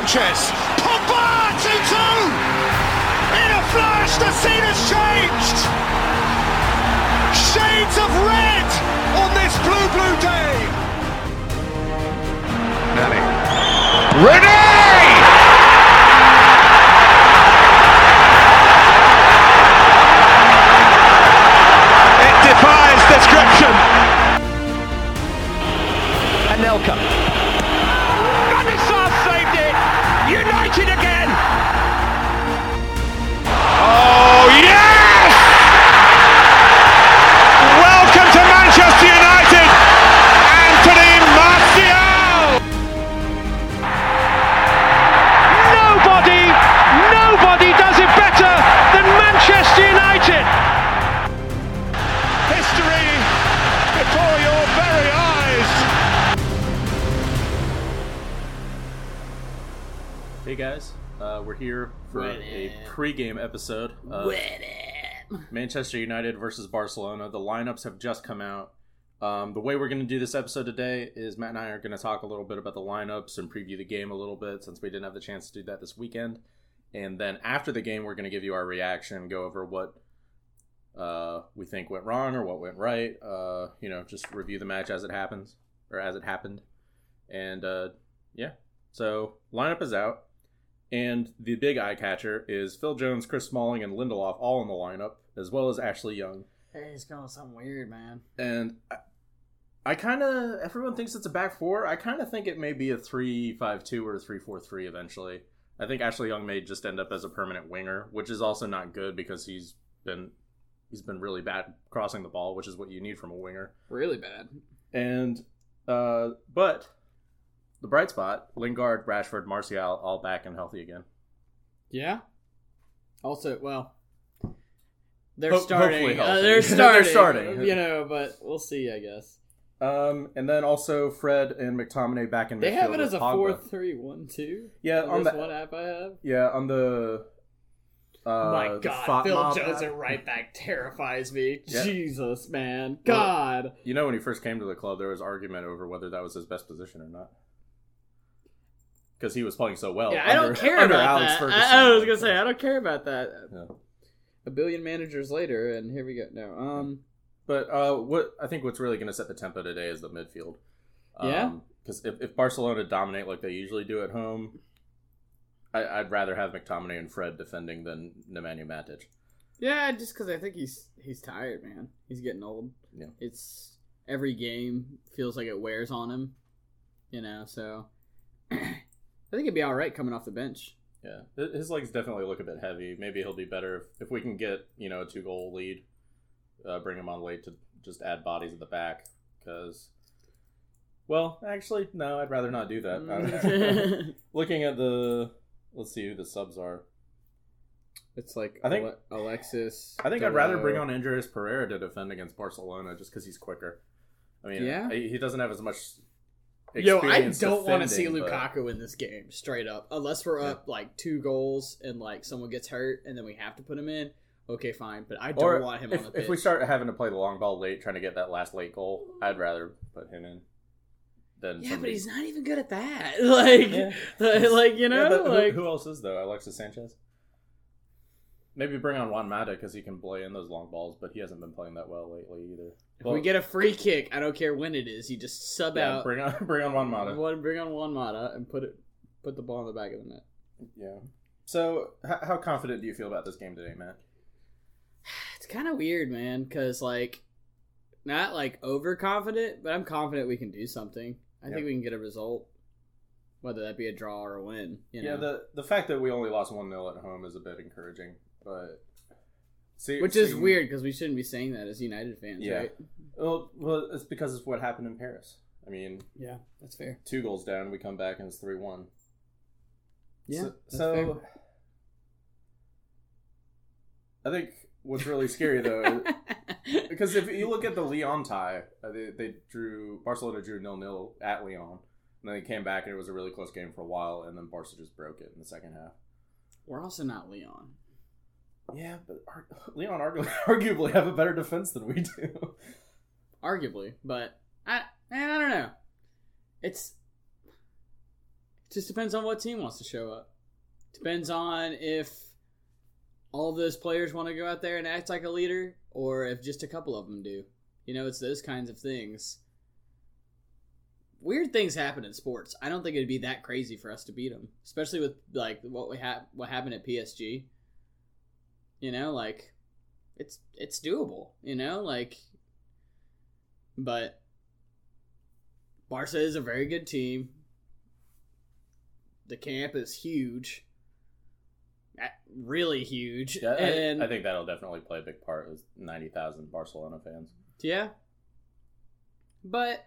Sanchez. Pogba 2 2! In a flash, the scene has changed! Shades of red on this blue, blue day! Nani. Renee! Pre-game episode of Manchester United versus Barcelona. The lineups have just come out. Um, the way we're going to do this episode today is Matt and I are going to talk a little bit about the lineups and preview the game a little bit since we didn't have the chance to do that this weekend. And then after the game, we're going to give you our reaction, go over what uh, we think went wrong or what went right. Uh, you know, just review the match as it happens or as it happened. And uh, yeah, so lineup is out. And the big eye catcher is Phil Jones, Chris Smalling, and Lindelof all in the lineup, as well as Ashley Young. Hey, it's going something weird, man. And I, I kind of, everyone thinks it's a back four. I kind of think it may be a 3 5 2 or a 3 4 3 eventually. I think Ashley Young may just end up as a permanent winger, which is also not good because he's been he's been really bad crossing the ball, which is what you need from a winger. Really bad. And uh, but the bright spot: Lingard, Rashford, Martial, all back and healthy again. Yeah. Also, well, they're Ho- starting. Uh, they're starting. They're starting. You know, but we'll see. I guess Um, and then also Fred and McTominay back in the they have it as a Pogba. four-three-one-two. Yeah, on the one app I have. yeah on the. Uh, My God, Fot Phil Mob Jones at right back terrifies me. Yeah. Jesus, man, Well, God. You know, when he first came to the club, there was argument over whether that was his best position or not. Because he was playing so well. yeah, I don't care under about Alex that. Ferguson. I, I was gonna say I don't care about that. Yeah. A billion managers later, and here we go. No, um, But uh, what I think what's really going to set the tempo today is the midfield. Yeah? Because if, if Barcelona dominate like they usually do at home, I, I'd rather have McTominay and Fred defending than Nemanja Matic. Yeah, just because I think he's he's tired, man. He's getting old. Yeah. It's every game feels like it wears on him. You know, so I think he'd be all right coming off the bench. Yeah, His- legs definitely look a bit heavy. Maybe he'll be better if, if we can get you know a two goal lead. Uh, bring him on late to just add bodies at the back because. Well, actually, no. I'd rather not do that. Mm. Looking at the, let's see who the subs are. it's like I think- Ale- Alexis. I think I'd rather bring on Andreas Pereira to defend against Barcelona just because he's quicker. I mean, Yeah? he doesn't have as much. Yo, I don't want to see defending, but- Lukaku in this game, straight up. Unless we're up like two goals and like someone gets hurt and then we have to put him in. Okay, fine, but I don't Or want him if, on the pitch. if we start having to play the long ball late, trying to get that last late goal, I'd rather put him in. Than yeah, but he's not even good at that. Like, Yeah. like you know, Yeah, but who- who, else is though? Alexis Sanchez. Maybe bring on Juan Mata because he can play in those long balls, but he hasn't been playing that well lately either. If we get a free kick, I don't care when it is. You just sub yeah, out bring on bring on Juan Mata. one, bring on Juan Mata and put it, put the ball in the back of the net. Yeah. So, h- how confident do you feel about this game today, Matt? It's kind of weird, man, because like, not like overconfident, but I'm confident we can do something. I Yep. think we can get a result, whether that be a draw or a win. You know? Yeah, the the fact that we only lost one 0 at home is a bit encouraging, but see, which is see- weird because we shouldn't be saying that as United fans, Yeah. right? Well, well, it's because of what happened in Paris. I mean, Yeah, that's fair. two goals down, we come back and it's three one. Yeah, So, so. I think what's really scary though, because if you look at the Lyon tie, uh, they, they drew Barcelona drew nil nil at Lyon, and then they came back and it was a really close game for a while, and then Barca just broke it in the second half. We're also not Lyon. Yeah, but Ar- Lyon arguably, arguably have a better defense than we do. arguably, but I man, I don't know. It's Just depends on what team wants to show up. Depends on if all those players want to go out there and act like a leader, or if just a couple of them do. You know, it's those kinds of things. Weird things happen in sports. I don't think it'd be that crazy for us to beat them, especially with like what we have, what happened at PSG. You know, like it's it's doable. You know, like, but Barca is a very good team. The camp is huge, really huge, Yeah, and I think that'll definitely play a big part with ninety thousand Barcelona fans. Yeah. But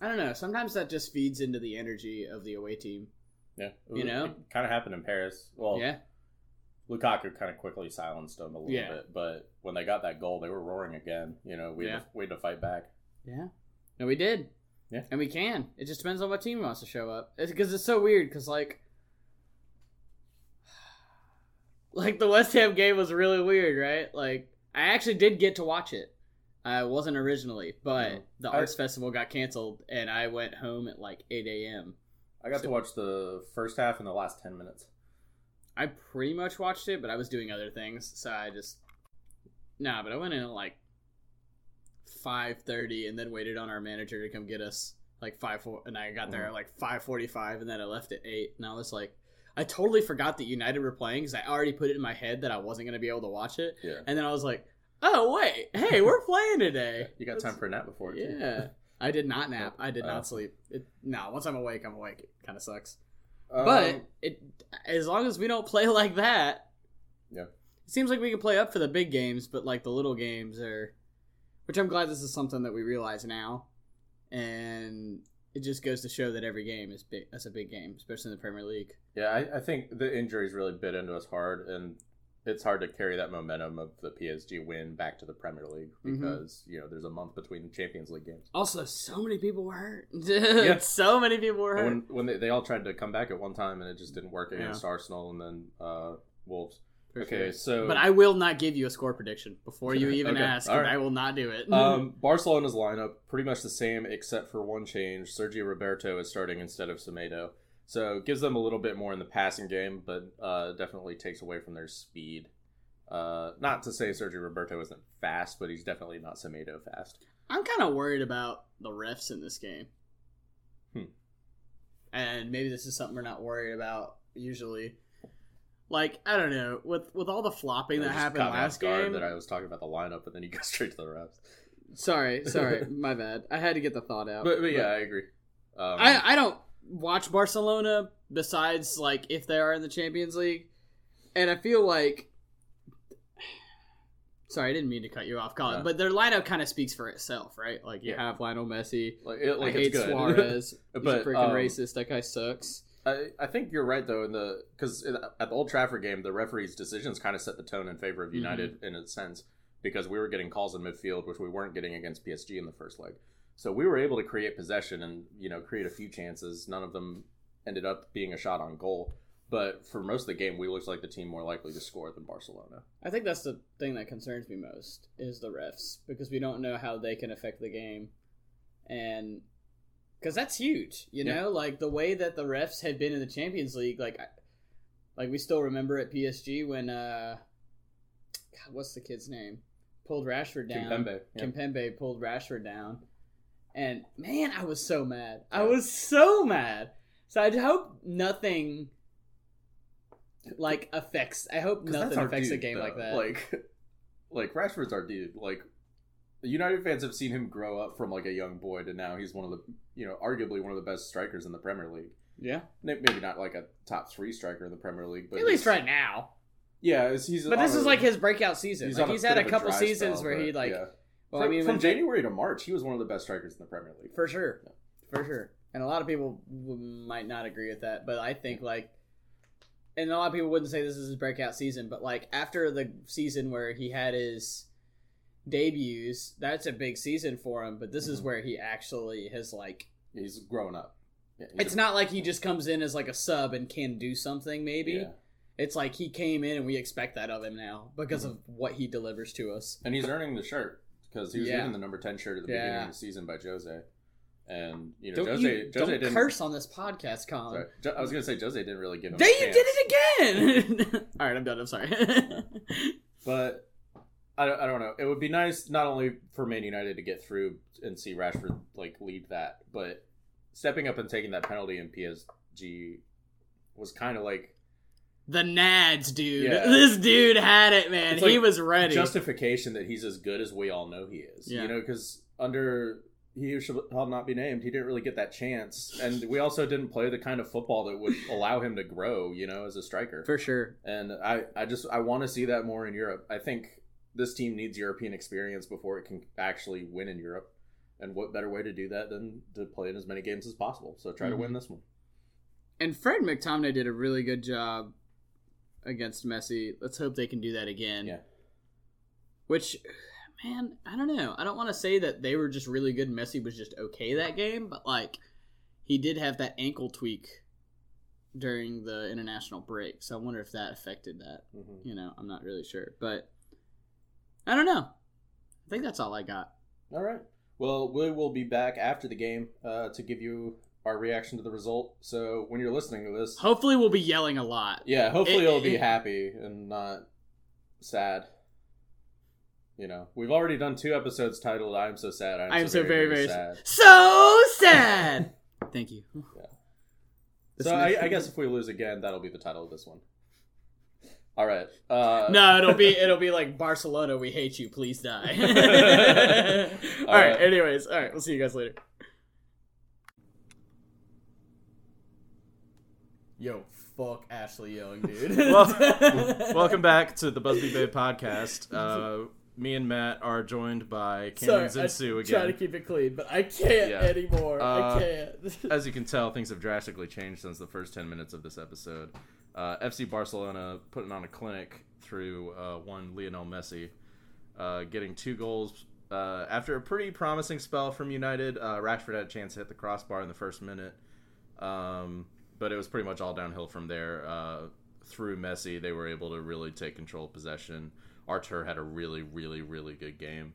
I don't know. Sometimes that just feeds into the energy of the away team. Yeah, You know? it kind of happened in Paris. Well, yeah. Lukaku kind of quickly silenced them a little Yeah. bit, but when they got that goal, they were roaring again. You know, we Yeah. had, to, we had to fight back. Yeah. No, we did. Yeah. And we can. It just depends on what team wants to show up. Because it's, so weird. Because like, like the West Ham game was really weird, right? Like, I actually did get to watch it. I wasn't originally, but the I- arts festival got canceled, and I went home at like eight a.m. I got So- to watch the first half and the last ten minutes. I pretty much watched it, but I was doing other things, so I just nah. But I went in at like five thirty, and then waited on our manager to come get us like five four, and I got there at mm. like five forty five, and then I left at eight, and I was like, I totally forgot that United were playing because I already put it in my head that I wasn't gonna be able to watch it, Yeah, and then I was like, oh wait, hey, we're playing today. you got time for a nap before. Yeah, I did not nap. Oh, I did Oh. not sleep. It, no, once I'm awake, I'm awake. It kind of sucks. Um, But it, as long as we don't play like that, Yeah. it seems like we can play up for the big games, but like the little games are, which I'm glad this is something that we realize now, and it just goes to show that every game is big. That's a big game, especially in the Premier League. yeah, I, I think the injuries really bit into us hard, and it's hard to carry that momentum of the PSG win back to the Premier League Mhm. because you know there's a month between the Champions League games. Also, so many people were hurt. Dude, so many people were hurt. And when when they, they all tried to come back at one time and it just didn't work against Arsenal and then uh, Wolves. For okay, sure. so but I will not give you a score prediction before you even Okay, ask. and right. I will not do it. Um, Barcelona's lineup pretty much the same except for one change. Sergio Roberto is starting instead of Semedo, so it gives them a little bit more in the passing game, but uh, definitely takes away from their speed. Uh, not to say Sergio Roberto isn't fast, but he's definitely not Semedo fast. I'm kind of worried about the refs in this game. Hmm. And maybe this is something we're not worried about usually. Like I don't know, with with all the flopping that happened caught me off last game. that I was talking about the lineup, but then you go straight to the refs. Sorry, sorry, my bad. I had to get the thought out. But, but yeah, I agree. Um, I I don't watch Barcelona besides like if they are in the Champions League, and I feel like. Sorry, I didn't mean to cut you off, Colin. Yeah. But their lineup kind of speaks for itself, right? Like you Yeah. have Lionel Messi. like, it, like I hate it's good. Suarez. He's But, a freaking um, racist. That guy sucks. I, I think you're right though in the because at the Old Trafford game the referee's decisions kind of set the tone in favor of United in a sense because we were getting calls in midfield which we weren't getting against PSG in the first leg. So we were able to create possession and you know create a few chances. None of them ended up being a shot on goal. But for most of the game, we looked like the team more likely to score than Barcelona. I think that's the thing that concerns me most is the refs because we don't know how they can affect the game, and because that's huge, you Yeah. know, like the way that the refs had been in the Champions League, like, like we still remember at PSG when, uh, God, what's the kid's name? Pulled Rashford down. Kimpembe, yeah. Kimpembe pulled Rashford down, and man, I was so mad. I was so mad. So I hope nothing. Like affects. I hope nothing affects a dude, game like that. Like, like Rashford's our dude. Like, the United fans have seen him grow up from like a young boy to now he's one of the, you know, arguably one of the best strikers in the Premier League. yeah, Maybe not like a top three striker in the Premier League, but at least right now. Yeah, he's. But this a- is like his breakout season. He's, like he's had a couple seasons spell, where he like. yeah. Well, from, I mean, from January to March, he was one of the best strikers in the Premier League. for sure, for sure. And a lot of people might not agree with that, but I think like, and a lot of people wouldn't say this is his breakout season, but like after the season where he had his debuts, that's a big season for him. But this is Mhm. where he actually has like. He's grown up. Yeah, he's It's a- not like he just comes in as like a sub and can do something. Maybe Yeah. it's like he came in and we expect that of him now because Mhm. of what he delivers to us. and he's earning the shirt because he was Yeah. given the number ten shirt at the Yeah. beginning of the season by Jose. and you know Don't, Jose you, Jose don't didn't. curse on this podcast, Colin. Sorry. I was gonna say Jose didn't really give him. You did it again. All right, I'm done. I'm sorry. But I don't, I don't know. It would be nice not only for Man United to get through and see Rashford like lead that, but stepping up and taking that penalty in PSG was kind of like the Nads, dude. Yeah. This dude had it, man. He was ready. justification that he's as good as we all know he is. Yeah. You know, because under he shall not be named, he didn't really get that chance, and we also didn't play the kind of football that would allow him to grow. You know, as a striker. For sure. and I, I just I want to see that more in Europe. I think this team needs European experience before it can actually win in Europe. And what better way to do that than to play in as many games as possible? So try to mm-hmm. win this one. And Fred McTominay did a really good job against Messi. Let's hope they can do that again. Yeah. Which, man, I don't know. I don't want to say that they were just really good and Messi was just okay that game, but like he did have that ankle tweak during the international break. So I wonder if that affected that. Mhm. You know, I'm not really sure. But I don't know. I think that's all I got. All right. Well, we will be back after the game uh, to give you our reaction to the result. So when you're listening to this, Hopefully we'll be yelling a lot. yeah, hopefully It- you'll be it- happy and not sad. You know, we've already done two episodes titled "I'm so sad." I'm, I am so very, very sad. So sad. Thank you. So I, I guess if we lose again, that'll be the title of this one. All right. Uh, No, it'll be it'll be like Barcelona. We hate you. Please die. all All right. right. Anyways, all right. We'll see you guys later. Yo, fuck Ashley Young, dude. Well- Welcome back to the Busby Babe podcast. Uh, me and Matt are joined by Sorry, Cameron Zinsou I try to keep it clean, but I can't Yeah. anymore. I Uh, can't. As you can tell, things have drastically changed since the first 10 minutes of this episode. Uh, FC Barcelona putting on a clinic through uh, one Lionel Messi, uh, getting two goals. Uh, after a pretty promising spell from United, uh, Rashford had a chance to hit the crossbar in the first minute. Um, but it was pretty much all downhill from there. Uh, through Messi, they were able to really take control of possession. Artur had a really, really, really good game.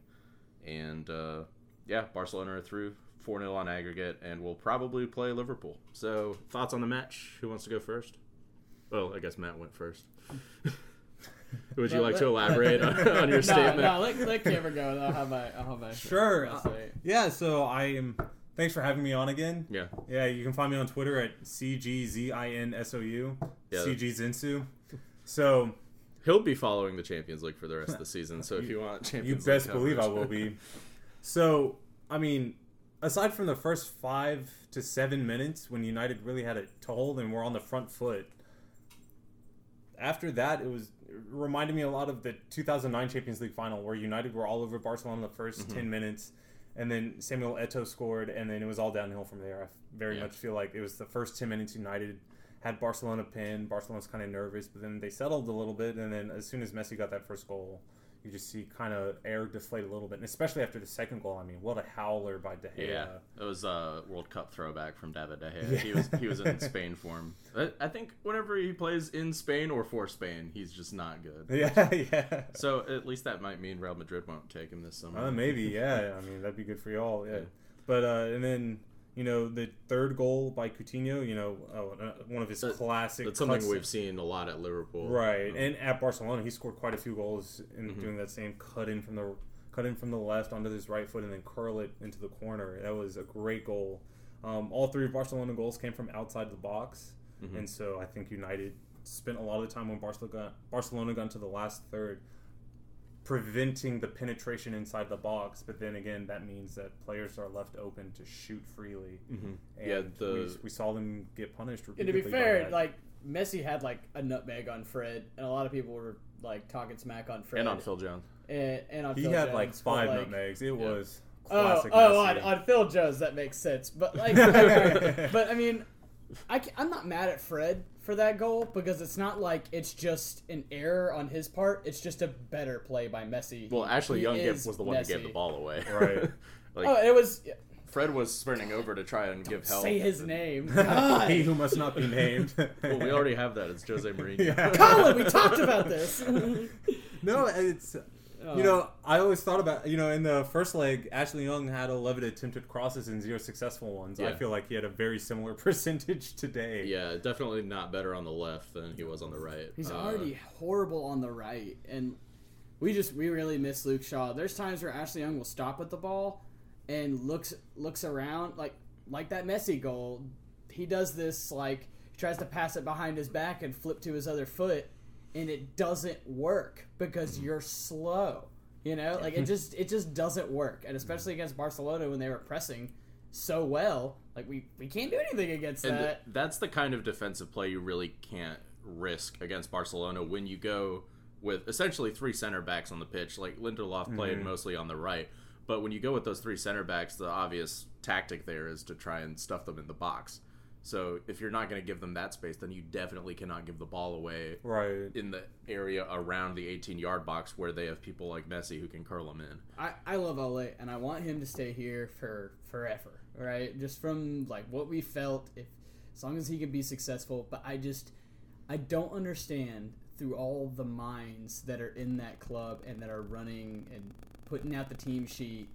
And uh, yeah, Barcelona are through 4 0 on aggregate and will probably play Liverpool. So, thoughts on the match? Who wants to go first? Well, I guess Matt went first. Would you Well, like to elaborate on, on your no, statement? no, let, let Cameron go. I'll have my, I'll have my. Sure. I'll. Yeah, so I am. Thanks for having me on again. Yeah. Yeah, you can find me on Twitter at CGZINSOU. Yeah. CGZinsou. So He'll be following the Champions League for the rest of the season. So, if you want Champions you League best believe I will be. So, I mean, aside from the first five to seven minutes when United really had it told and we're on the front foot, after that, it was it reminded me a lot of the 2009 Champions League final where United were all over Barcelona in the 1st Mm-hmm. 10 minutes. And then Samuel Eto'o scored, and then it was all downhill from there. I very Yeah. much feel like it was the first 10 minutes United had Barcelona pinned. Barcelona's kind of nervous, but then they settled a little bit. And then as soon as Messi got that first goal, you just see kind of air deflate a little bit, and especially after the second goal. I mean, what a howler by De Gea! Yeah, it was a World Cup throwback from David De Gea. He was he was in Spain form. I, I think whenever he plays in Spain or for Spain, he's just not good. yeah, yeah. So at least that might mean Real Madrid won't take him this summer. Uh, maybe, yeah. I mean, that'd be good for y'all, yeah. Yeah. But uh, and then you know the third goal by Coutinho, you know, oh, uh, one of his That- classic. That's something we've seen a lot at Liverpool. right, Um, and at Barcelona, he scored quite a few goals in Mhm. doing that same cut in from the cut in from the left onto his right foot and then curl it into the corner. That was a great goal. Um, all three of Barcelona goals came from outside the box, Mhm. and so I think United spent a lot of the time when Barcelona got, Barcelona got into the last third preventing the penetration inside the box. But then again, that means that players are left open to shoot freely. Mhm. And Yeah, the we, we saw them get punished. And to be fair, like Messi had like a nutmeg on Fred, and a lot of people were like talking smack on Fred and on Phil Jones. and, and on he Phil had Jones, like but, five like- nutmegs. It was Oh, classic. oh, on, on Phil Jones, that makes sense. But like, but I mean, I am not mad at Fred for that goal because it's not like it's just an error on his part. It's just a better play by Messi. Well, Ashley He Young gave- was the one who gave the ball away. Right. Oh, like Oh, it was. Fred was sprinting over to try and give help. Say his name. God. he who must not be named. Well, we already have that. It's Jose Mourinho. Yeah. Colin, we talked about this. No, it's You know, I always thought about you know in the first leg, Ashley Young had 11 attempted crosses and zero successful ones. I feel like he had a very similar percentage today. Yeah, definitely not better on the left than he was on the right. He's Uh, already horrible on the right, and we just we really miss Luke Shaw. There's times where Ashley Young will stop with the ball and looks looks around like like that Messi goal. He does this like he tries to pass it behind his back and flip to his other foot, and it doesn't work because mm-hmm. you're slow. You know, like it just it just doesn't work, and especially mm-hmm. against Barcelona when they were pressing so well, like we we can't do anything against And th- that. that's the kind of defensive play you really can't risk against Barcelona when you go with essentially three center backs on the pitch. Like Lindelof played mm-hmm. mostly on the right, but when you go with those three center backs, the obvious tactic there is to try and stuff them in the box. So if you're not going to give them that space, then you definitely cannot give the ball away Right. in the area around the 18 yard box where they have people like Messi who can curl them in. I, I love Ole and I want him to stay here for forever, right? Just from like what we felt, if as long as he can be successful. But I just I don't understand through all the minds that are in that club and that are running and putting out the team sheet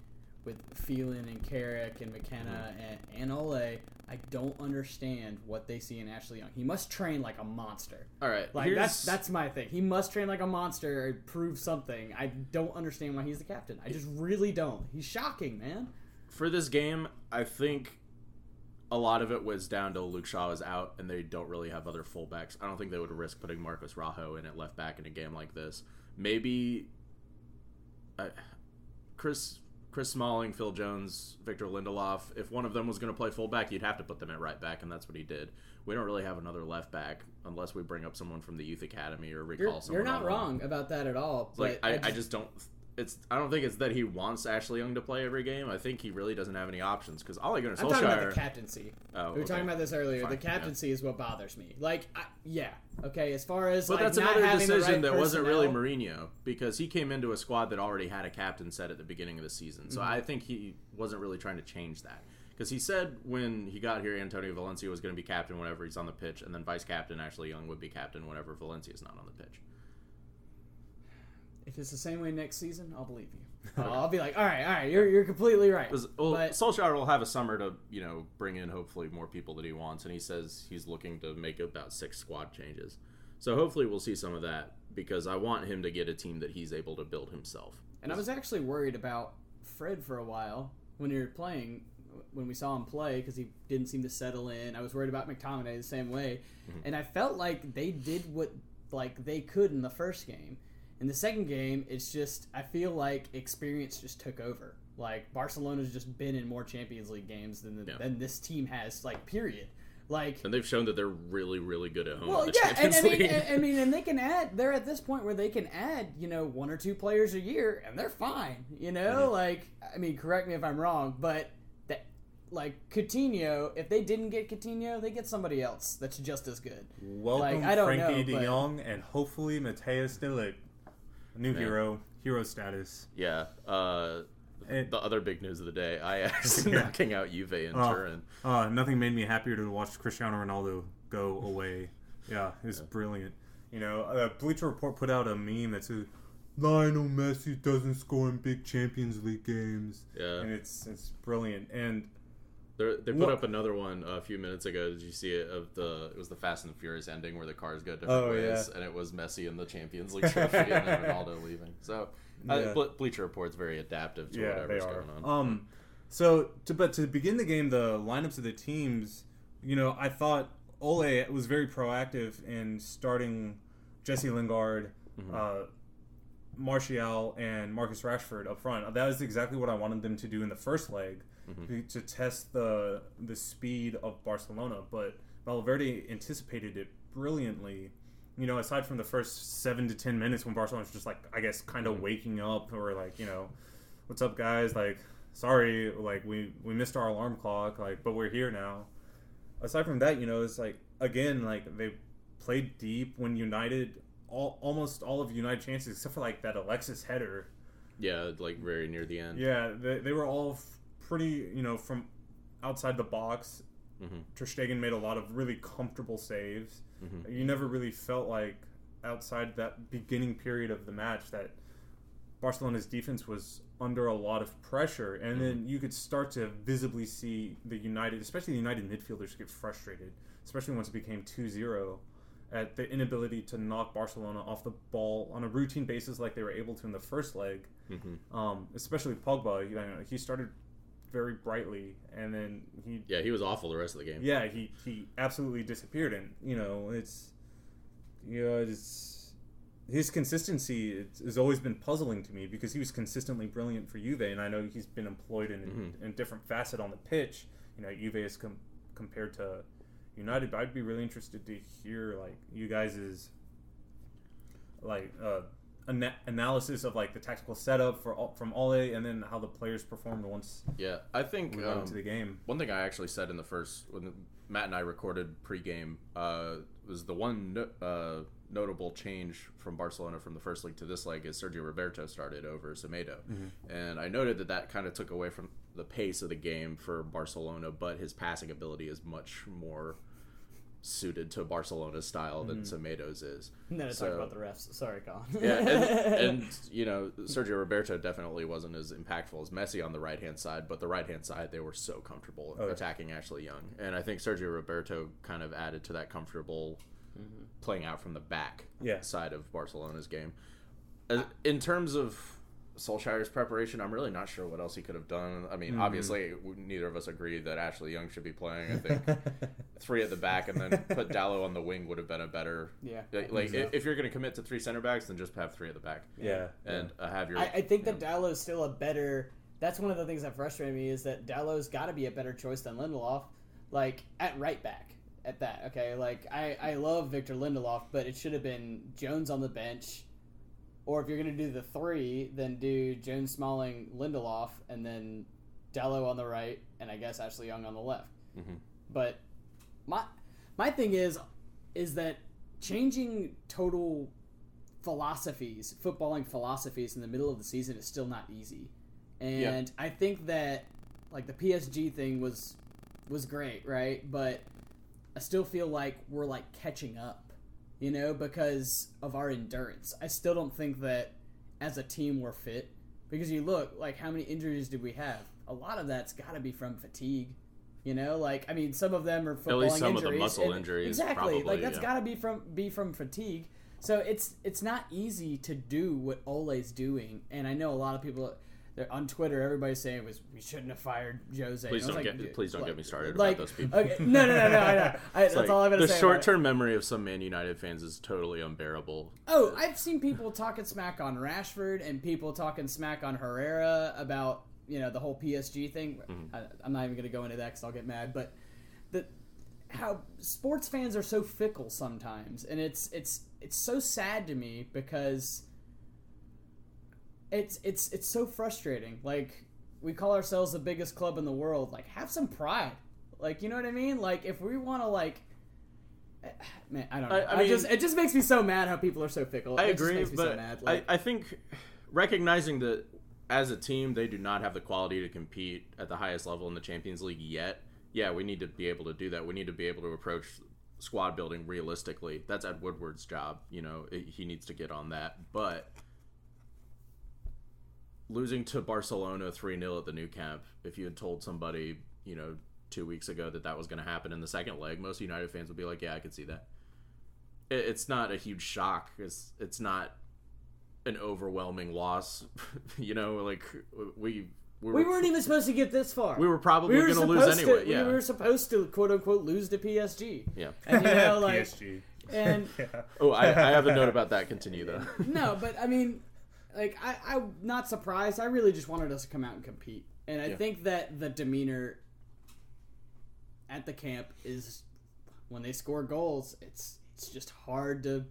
with Phelan and Carrick and McKenna and, and Ole. I don't understand what they see in Ashley Young. He must train like a monster. All right, Like here's- that's that's my thing. He must train like a monster and prove something. I don't understand why he's the captain. I just really don't. He's shocking, man. for this game, I think a lot of it was down to Luke Shaw is out and they don't really have other fullbacks. I don't think they would risk putting Marcos Rojo in at left back in a game like this. Maybe uh, Chris Chris Smalling, Phil Jones, Victor Lindelof. If one of them was going to play fullback, you'd have to put them at right back, and that's what he did. We don't really have another left back unless we bring up someone from the youth academy or recall You're, someone. you're not wrong about that at all. like but I, I just don't. It's I don't think it's that he wants Ashley Young to play every game. I think he really doesn't have any options because Ole Gunnar I'm talking about the captaincy. Oh, we were okay. talking about this earlier. Fine, the captaincy is what bothers me. Like, I, yeah, okay. As far as But like that's not another decision right that wasn't really personnel- Mourinho because he came into a squad that already had a captain set at the beginning of the season. So Mm-hmm. I think he wasn't really trying to change that because he said when he got here, Antonio Valencia was going to be captain whenever he's on the pitch, and then vice captain Ashley Young would be captain whenever Valencia's not on the pitch. If it's the same way next season, I'll believe you. Uh, I'll be like, all right, all right, you're you're completely right. Well, But- Solskjaer will have a summer to you know bring in hopefully more people that he wants, and he says he's looking to make about six squad changes. So hopefully we'll see some of that because I want him to get a team that he's able to build himself. And I was actually worried about Fred for a while when he were playing, when we saw him play, because he didn't seem to settle in. I was worried about McTominay the same way, and I felt like they did what like they could in the first game. In the second game, it's just I feel like experience just took over. Like Barcelona's just been in more Champions League games than the, Yeah. than this team has. Like period. Like And they've shown that they're really, really good at home. well, in the yeah, and I mean, and, I mean, and they can add. They're at this point where they can add, you know, one or two players a year, and they're fine. You know, Mm-hmm. like I mean, correct me if I'm wrong, but that, like Coutinho, if they didn't get Coutinho, they get somebody else that's just as good. Welcome Like, I don't Frenkie know, De but- Jong and hopefully Matthijs de Ligt. New hero, hero status. yeah. Uh, the other big news of the day: Ajax Yeah. knocking out Juve in Oh. Turin. Uh, nothing made me happier to watch Cristiano Ronaldo go away. Yeah, it was brilliant. You know, uh, Bleacher Report put out a meme that says Lionel Messi doesn't score in big Champions League games, Yeah. and it's it's brilliant. And They're, they put What- up another one a few minutes ago. Did you see it? Of the it was the Fast and the Furious ending where the cars go different Oh, ways, yeah. and it was Messi in the Champions League trophy and then Ronaldo leaving. So, uh, Yeah. Ble- Bleacher Report's very adaptive to yeah, whatever's going on. Um, so to but to begin the game, the lineups of the teams, you know, I thought Ole was very proactive in starting Jesse Lingard, uh, Martial, and Marcus Rashford up front. That was exactly what I wanted them to do in the first leg Mm-hmm. to, to test the the speed of Barcelona. But Valverde anticipated it brilliantly. You know, aside from the first seven to ten minutes when Barcelona was just like, I guess, kind of mm-hmm. waking up or like, you know, what's up, guys? Like, sorry, like we we missed our alarm clock, like, but we're here now. Aside from that, you know, it's like again, like they played deep when United. All, almost all of United chances, except for like that Alexis header, yeah, like very near the end. yeah, they, they were all f- pretty, you know, from outside the box. Mhm. Ter Stegen made a lot of really comfortable saves. Mhm. You never really felt like outside that beginning period of the match that Barcelona's defense was under a lot of pressure, and Mm-hmm. then you could start to visibly see the United, especially the United midfielders, get frustrated, especially once it became 2-0 at the inability to knock Barcelona off the ball on a routine basis like they were able to in the first leg. Mm-hmm. Um, especially Pogba, you know, he started very brightly, and then he Yeah, he was awful the rest of the game. yeah, he he absolutely disappeared, and you know it's you know it's his consistency it's, has always been puzzling to me because he was consistently brilliant for Juve, and I know he's been employed in Mhm. in different facet on the pitch. You know, Juve is com- compared to United, but I'd be really interested to hear like you guys' like uh, ana- analysis of like the tactical setup for all, from Ole, and then how the players performed once Yeah, I think we um, into the game. One thing I actually said in the first when Matt and I recorded pregame uh, was the one no, uh, notable change from Barcelona from the first leg to this leg is Sergio Roberto started over Semedo, and I noted that that kind of took away from the pace of the game for Barcelona, but his passing ability is much more suited to Barcelona's style than mm-hmm. Semedo's is. And then I So- talk about the refs. Sorry, Colin. Yeah, and, and you know Sergio Roberto definitely wasn't as impactful as Messi on the right hand side, but the right hand side they were so comfortable Oh, yeah. attacking Ashley Young, and I think Sergio Roberto kind of added to that comfortable mm-hmm. playing out from the back Yeah. side of Barcelona's game. As- In terms of Solskjaer's preparation, I'm really not sure what else he could have done. I mean, obviously, neither of us agree that Ashley Young should be playing. I think three at the back and then put Dalot on the wing would have been a better Yeah. like, like, i if you're going to commit to three center backs, then just have three at the back yeah, and uh, have your. I, I think that Dalot is still a better. That's one of the things that frustrated me is that Dalot's got to be a better choice than Lindelof, like at right back. At that, okay, like I I love Victor Lindelof, but it should have been Jones on the bench, or if you're gonna do the three, then do Jones, Smalling, Lindelof, and then Dalot on the right, and I guess Ashley Young on the left. Mhm. But my my thing is is that changing total philosophies, footballing philosophies in the middle of the season is still not easy. And I think that like the PSG thing was was great, right? But I still feel like we're like catching up, you know, because of our endurance. I still don't think that as a team we're fit because you look like how many injuries did we have? A lot of that's got to be from fatigue. You know, like I mean, some of them are footballing least some of the injuries. muscle injuries, Exactly, probably, like that's yeah. got to be from be from fatigue. So it's it's not easy to do what Ole's doing, and I know a lot of people on Twitter. Everybody's saying was we shouldn't have fired Jose. Please And I was don't like, get- please don't like- get me started like, about those people. Okay, no, no, no, no. I know. I, that's all I'm gonna the say. about it. short-term memory of some Man United fans is totally unbearable. Oh, I've seen people talking smack on Rashford and people talking smack on Herrera about you know the whole PSG thing. Mm-hmm. I, I'm not even going to go into that because I'll get mad. But the how sports fans are so fickle sometimes, and it's it's it's so sad to me because it's it's it's so frustrating. Like we call ourselves the biggest club in the world. Like have some pride. Like you know what I mean? Like if we want to like. Man, I don't know. I- I, I mean- just it just makes me so mad how people are so fickle. I it agree, but so. Like, I, I think recognizing that as a team they do not have the quality to compete at the highest level in the Champions League yet. Yeah, we need to be able to do that. We need to be able to approach squad building realistically. That's Ed Woodward's job. You know, he needs to get on that. But losing to Barcelona 3 0 at the Nou Camp, if you had told somebody, you know, two weeks ago that that was going to happen in the second leg, most United fans would be like, yeah, I could see that. It, it's not a huge shock. It's, it's not an overwhelming loss. you know, like, we. We, we were, weren't even supposed to get this far. we were probably We were going to lose supposed anyway. to. yeah. We were supposed to quote unquote lose to PSG. yeah. And you know, like, PSG. and Yeah. Oh, I, I have a note about that. Continue, though. no, but I mean, like I, I'm not surprised. I really just wanted us to come out and compete, and I Yeah. think that the demeanor at the camp is when they score goals, it's it's just hard to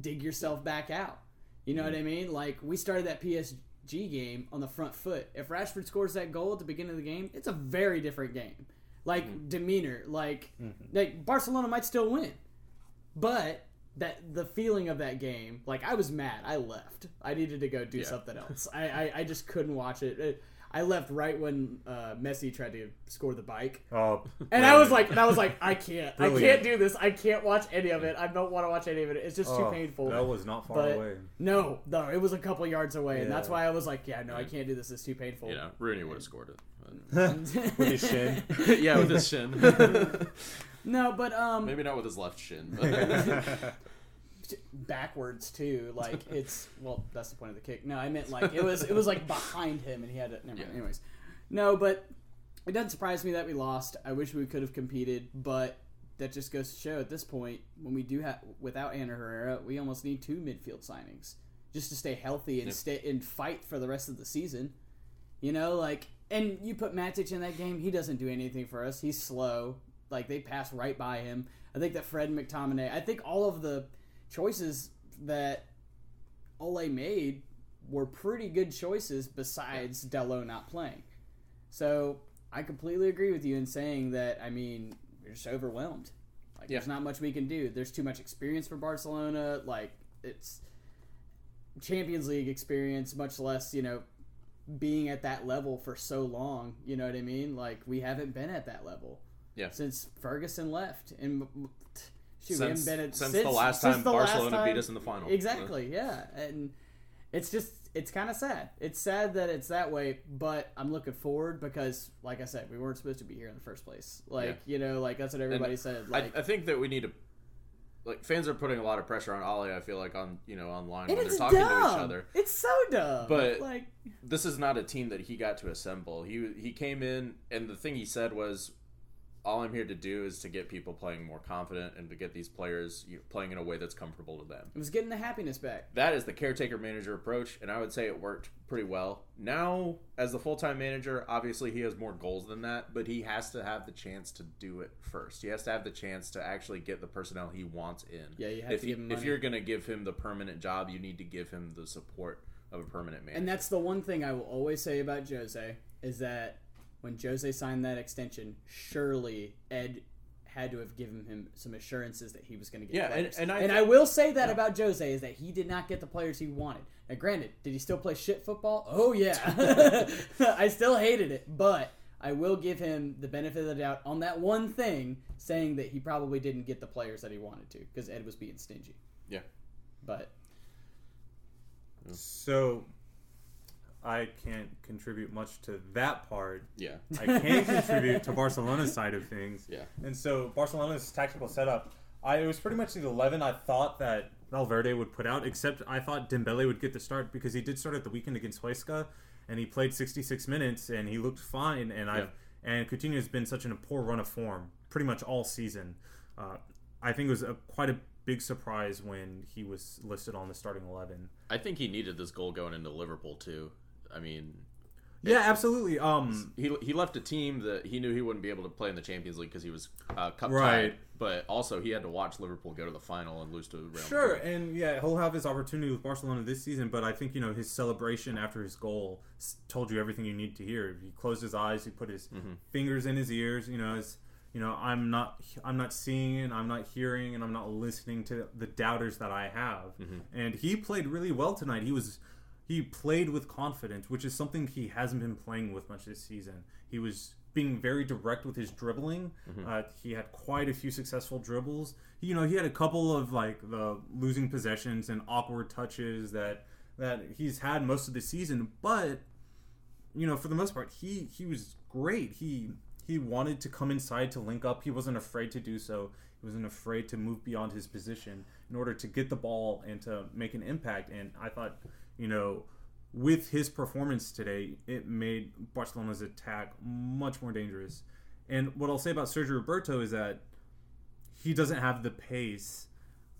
dig yourself back out. You know what I mm-hmm. mean? Like we started that PSG game on the front foot. If Rashford scores that goal at the beginning of the game, it's a very different game. Like mm-hmm. demeanor, like mm-hmm. like Barcelona might still win, but that the feeling of that game, like I was mad. I left. I needed to go do Yeah. something else. I, I I just couldn't watch it. It- I left right when uh, Messi tried to score the bike, Oh, and I was like, and I was like, I can't, I can't do this. I can't watch any of it. I don't want to watch any of it. It's just too oh, painful. That was not far but away. no, no, it was a couple yards away, and that's why I was like, yeah, no, I can't do this. It's too painful. Yeah, Rooney would have scored it. With his shin. Yeah, with his shin. No, but um, Maybe not with his left shin. But backwards too. Like it's well, that's the point of the kick. No, I meant like it was it was like behind him, and he had it. Never mind. Yeah. Anyways, no, but it doesn't surprise me that we lost. I wish we could have competed, but that just goes to show at this point when we do have without Ander Herrera, we almost need two midfield signings just to stay healthy and Yep. stay and fight for the rest of the season. You know, like and you put Matic in that game, he doesn't do anything for us. He's slow. Like they pass right by him. I think that Fred McTominay. I think all of the choices that Ole made were pretty good choices besides Dalot not playing. So I completely agree with you in saying that. I mean, we're just overwhelmed. Like there's not much we can do. There's too much experience for Barcelona. Like it's Champions League experience, much less you know being at that level for so long. You know what I mean? Like we haven't been at that level. Yeah. Since Ferguson left, and shoot, we since, been at since, since the last time the last Barcelona beat us in the final. Exactly, yeah. And it's just it's kind of sad. It's sad that it's that way, but I'm looking forward because like I said, we weren't supposed to be here in the first place. Like, you know, like that's what everybody said. Like I, I think that we need to like fans are putting a lot of pressure on Ole. I feel like on you know online and when they're talking dumb. to each other. It's so dumb. But- like This is not a team that he got to assemble. He he came in and the thing he said was, "All I'm here to do is to get people playing more confident and to get these players playing in a way that's comfortable to them." it was getting the happiness back. That is the caretaker manager approach, and I would say it worked pretty well. Now, as the full time manager, obviously he has more goals than that, but he has to have the chance to do it first. He has to have the chance to actually get the personnel he wants in. Yeah, you have if to give him If money. you're going to give him the permanent job, you need to give him the support of a permanent manager. And that's the one thing I will always say about Jose is that when Jose signed that extension, surely Ed had to have given him some assurances that he was going to get Yeah, and- players. and I and I will say that about Jose is that he did not get the players he wanted. Now, granted, did he still play shit football? Oh yeah, I still hated it, but I will give him the benefit of the doubt on that one thing, saying that he probably didn't get the players that he wanted to because Ed was being stingy. yeah. But mm. So, I can't contribute much to that part. Yeah. I can contribute to Barcelona's side of things. Yeah. And so Barcelona's tactical setup, I it was pretty much the eleven I thought that Valverde would put out, except I thought Dembele would get the start because he did start at the weekend against Huesca, and he played sixty six minutes and he looked fine. And I Yeah. have and Coutinho has been such in a poor run of form pretty much all season. Uh, I think it was a, quite a big surprise when he was listed on the starting eleven. I think he needed this goal going into Liverpool, too. I mean, Yeah, absolutely. Um, he, he left a team that he knew he wouldn't be able to play in the Champions League because he was uh, cup Right. tied, but also he had to watch Liverpool go to the final and lose to Real Sure, Madrid. and yeah, he'll have his opportunity with Barcelona this season, but I think you know his celebration after his goal told you everything you need to hear. He closed his eyes, he put his fingers in his ears. You know, as you know, I'm not, I'm not seeing, and I'm not hearing, and I'm not listening to the doubters that I have. And he played really well tonight. He was, he played with confidence, which is something he hasn't been playing with much this season. He was being very direct with his dribbling. Uh, he had quite a few successful dribbles. You know, he had a couple of like the losing possessions and awkward touches that that he's had most of the season, but you know, for the most part, he he was great. He he wanted to come inside to link up. He wasn't afraid to do so. He wasn't afraid to move beyond his position in order to get the ball and to make an impact. And I thought, you know, with his performance today, it made Barcelona's attack much more dangerous. And what I'll say about Sergio Roberto is that he doesn't have the pace.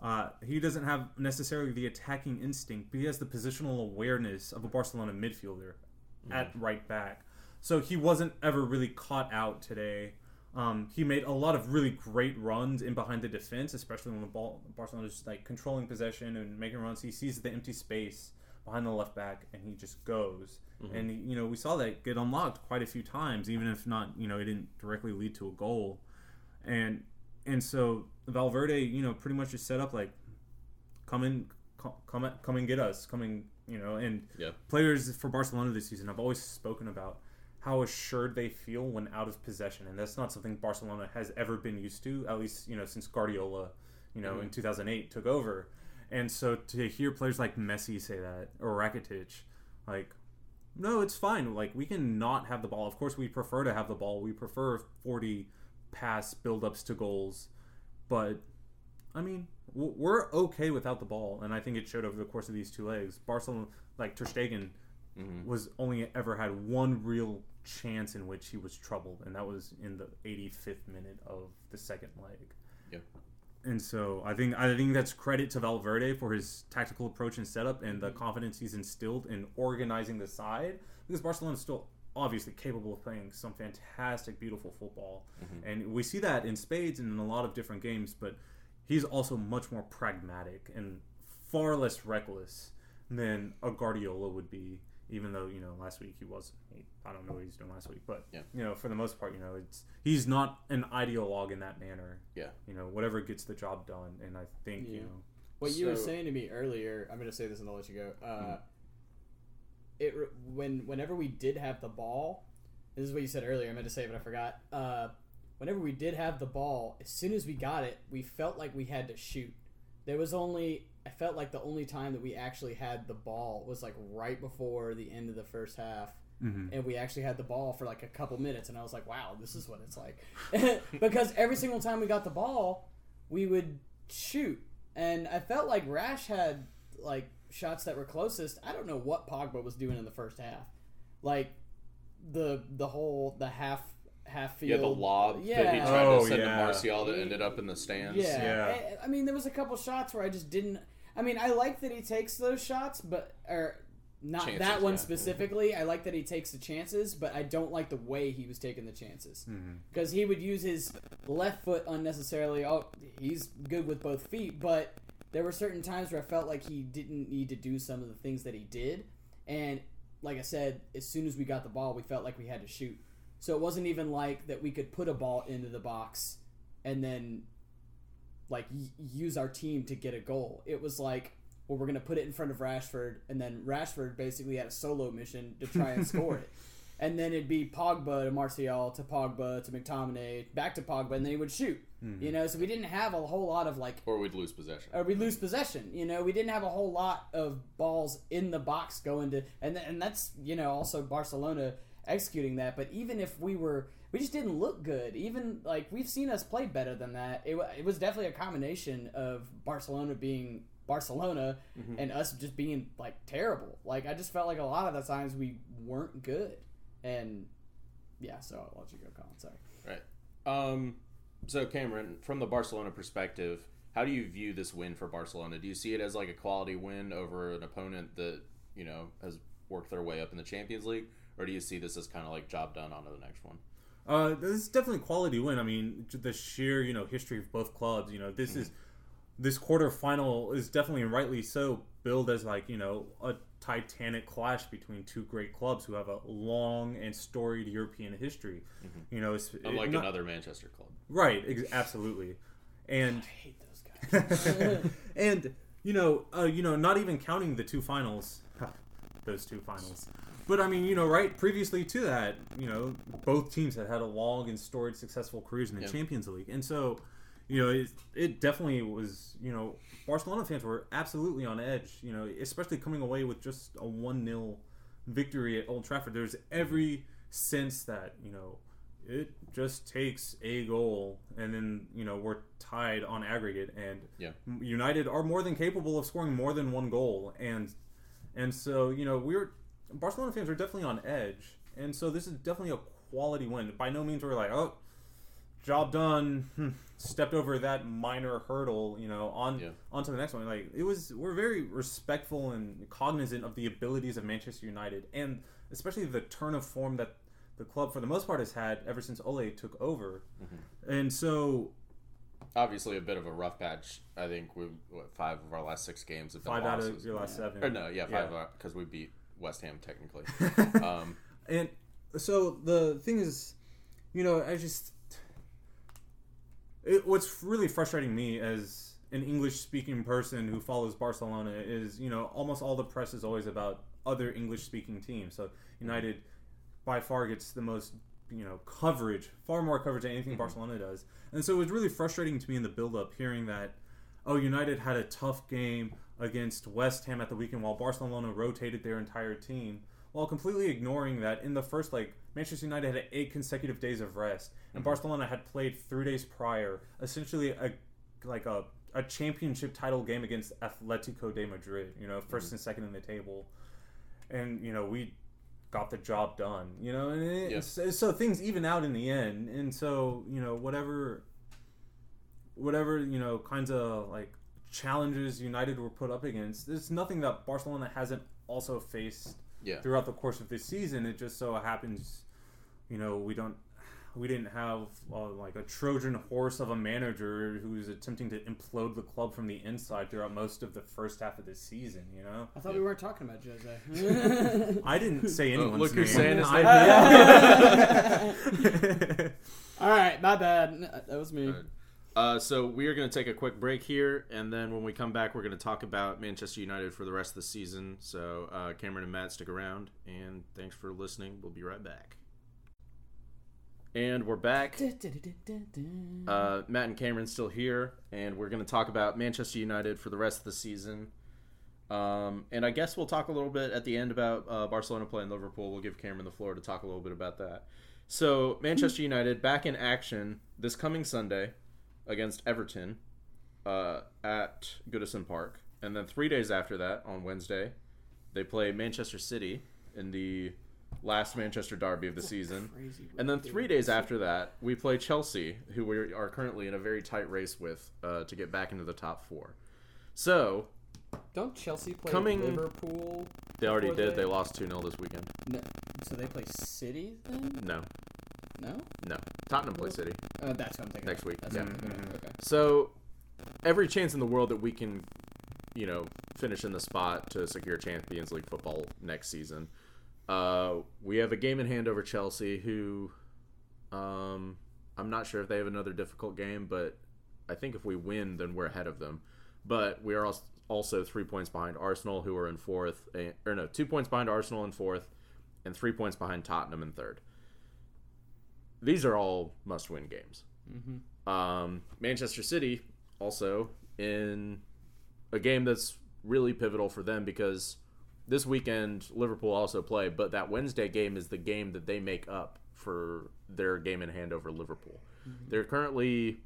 Uh, he doesn't have necessarily the attacking instinct, but he has the positional awareness of a Barcelona midfielder at right back. So he wasn't ever really caught out today. Um, he made a lot of really great runs in behind the defense, especially when the ball Barcelona's like controlling possession and making runs. He sees the empty space behind the left back and he just goes. Mm-hmm. And you know we saw that get unlocked quite a few times, even if not you know it didn't directly lead to a goal. And and so Valverde, you know, pretty much just set up like come in come come, and get us, come and you know, and Yeah. players for Barcelona this season I've always spoken about how assured they feel when out of possession, and that's not something Barcelona has ever been used to, at least you know since Guardiola, you know, mm-hmm. in 2008 took over. And so to hear players like Messi say that or Rakitic, like, no, it's fine. Like we can not have the ball. Of course, we prefer to have the ball. We prefer 40 pass build-ups to goals, but I mean, we're okay without the ball, and I think it showed over the course of these two legs. Barcelona, like Ter Stegen, mm-hmm. was only ever had one real chance in which he was troubled, and that was in the 85th minute of the second leg. Yeah. And so I think I think that's credit to Valverde for his tactical approach and setup and the mm-hmm. confidence he's instilled in organizing the side because Barcelona's still obviously capable of playing some fantastic, beautiful football, mm-hmm. and we see that in spades and in a lot of different games. But he's also much more pragmatic and far less reckless than a Guardiola would be. Even though you know last week he was, he, I don't know what he's doing last week, but Yeah. you know for the most part, you know it's he's not an ideologue in that manner. Yeah. You know whatever gets the job done, and I think you know What you were saying to me earlier, I'm gonna say this and I'll let you go. Uh, Mm-hmm. It when whenever we did have the ball, this is what you said earlier. I meant to say, it, but I forgot. Uh, whenever we did have the ball, as soon as we got it, we felt like we had to shoot. There was only I felt like the only time that we actually had the ball was like right before the end of the first half. Mm-hmm. And we actually had the ball for like a couple minutes, and I was like, "Wow, this is what it's like." because every single time we got the ball, we would shoot, and I felt like Rash had like shots that were closest. I don't know what Pogba was doing in the first half, like the the whole the half half field. Yeah, the lob Yeah. that he tried Oh, to send yeah. to Martial that ended up in the stands. Yeah. Yeah. I, I mean, there was a couple shots where I just didn't. I mean, I like that he takes those shots, but or not Chances, that one yeah. specifically. I like that he takes the chances, but I don't like the way he was taking the chances mm-hmm. because he would use his left foot unnecessarily. Oh, he's good with both feet, but there were certain times where I felt like he didn't need to do some of the things that he did, and like I said, as soon as we got the ball, we felt like we had to shoot. So it wasn't even like that we could put a ball into the box and then like y- use our team to get a goal. It was like, well, we're gonna put it in front of Rashford, and then Rashford basically had a solo mission to try and score it. And then it'd be Pogba to Martial to Pogba to McTominay back to Pogba, and then he would shoot. Mm-hmm. You know, so we didn't have a whole lot of like Or we'd lose possession. or we'd lose possession. You know, we didn't have a whole lot of balls in the box going to, and and that's you know also Barcelona executing that. But even if we were, we just didn't look good. Even like we've seen us play better than that. It, it was definitely a combination of Barcelona being Barcelona and us just being like terrible. Like I just felt like a lot of the times we weren't good, and yeah. So I'll let you go, Colin. Sorry. Right. Um, so Cameron, from the Barcelona perspective, how do you view this win for Barcelona? Do you see it as like a quality win over an opponent that you know has worked their way up in the Champions League, or do you see this as kind of like job done on to the next one? Uh, this is definitely a quality win. I mean, the sheer you know history of both clubs. You know, this is this quarterfinal is definitely and rightly so billed as like you know a titanic clash between two great clubs who have a long and storied European history. You know, it's Unlike it- not- another Manchester club. right, ex- absolutely, and I hate those guys. and you know, uh, you know, not even counting the two finals, those two finals. But I mean, you know, right previously to that, you know, both teams had had a long and storied, successful careers in the Yeah. Champions League, and so, you know, it, it definitely was. You know, Barcelona fans were absolutely on edge. You know, especially coming away with just a one 0 victory at Old Trafford. There's every sense that you know it just takes a goal and then you know we're tied on aggregate and Yeah. United are more than capable of scoring more than one goal and and so you know we're Barcelona fans are definitely on edge. And so this is definitely a quality win. By no means we're like oh job done hmm, stepped over that minor hurdle you know on Yeah. on to the next one. Like it was we're very respectful and cognizant of the abilities of Manchester United and especially the turn of form that the club for the most part has had ever since Ole took over. And so Obviously, a bit of a rough patch. I think we what, five of our last six games have been five out losses. of your last seven or no, yeah, five Yeah. because we beat West Ham technically. um, And so the thing is, you know, I just it, what's really frustrating me as an English speaking person who follows Barcelona is you know almost all the press is always about other English speaking teams. So United by far gets the most you know coverage, far more coverage than anything mm-hmm. Barcelona does. And so it was really frustrating to me in the build up hearing that oh United had a tough game against West Ham at the weekend while Barcelona rotated their entire team while completely ignoring that in the first like Manchester United had eight consecutive days of rest and mm-hmm. Barcelona had played 3 days prior essentially a like a a championship title game against Atletico de Madrid, you know, 1st mm-hmm. and second in the table. And you know, we got the job done, you know, and it, Yeah. so, so things even out in the end. And so, you know, whatever whatever, you know, kinds of like challenges United were put up against, there's nothing that Barcelona hasn't also faced Yeah. throughout the course of this season. It just so happens, you know, we don't, we didn't have uh, like a Trojan horse of a manager who's attempting to implode the club from the inside throughout most of the first half of the season. You know, I thought we weren't talking about Jose. I didn't say anyone's Oh, look who's name. saying his I- All right, my bad. That was me. Uh, so we are going to take a quick break here, and then when we come back, we're going to talk about Manchester United for the rest of the season. So uh, Cameron and Matt, stick around, and thanks for listening. We'll be right back. And we're back. Uh, Matt and Cameron still here, and we're going to talk about Manchester United for the rest of the season. Um, and I guess we'll talk a little bit at the end about uh, Barcelona playing Liverpool. We'll give Cameron the floor to talk a little bit about that. So Manchester United back in action this coming Sunday against Everton uh, at Goodison Park, and then three days after that, on Wednesday, they play Manchester City in the last Manchester derby of the season. And then three days after that, we play Chelsea, who we are currently in a very tight race with uh, to get back into the top four. So Don't Chelsea play Coming- Liverpool? they already did. They lost 2 0 this weekend. No, so they play City then? No, No. no. Tottenham play City. Uh, that's what I'm thinking. Next of. week, That's yeah. what I'm thinking. Okay. So every chance in the world that we can, you know, finish in the spot to secure Champions League football next season. Uh, we have a game in hand over Chelsea, who um, I'm not sure if they have another difficult game, but I think if we win, then we're ahead of them. But we are also three points behind Arsenal, who are in fourth, or no, two points behind Arsenal in fourth, and three points behind Tottenham in third. These are all must-win games. Um, Manchester City also in a game that's really pivotal for them because this weekend Liverpool also play, but that Wednesday game is the game that they make up for their game in hand over Liverpool. Mm-hmm. They're currently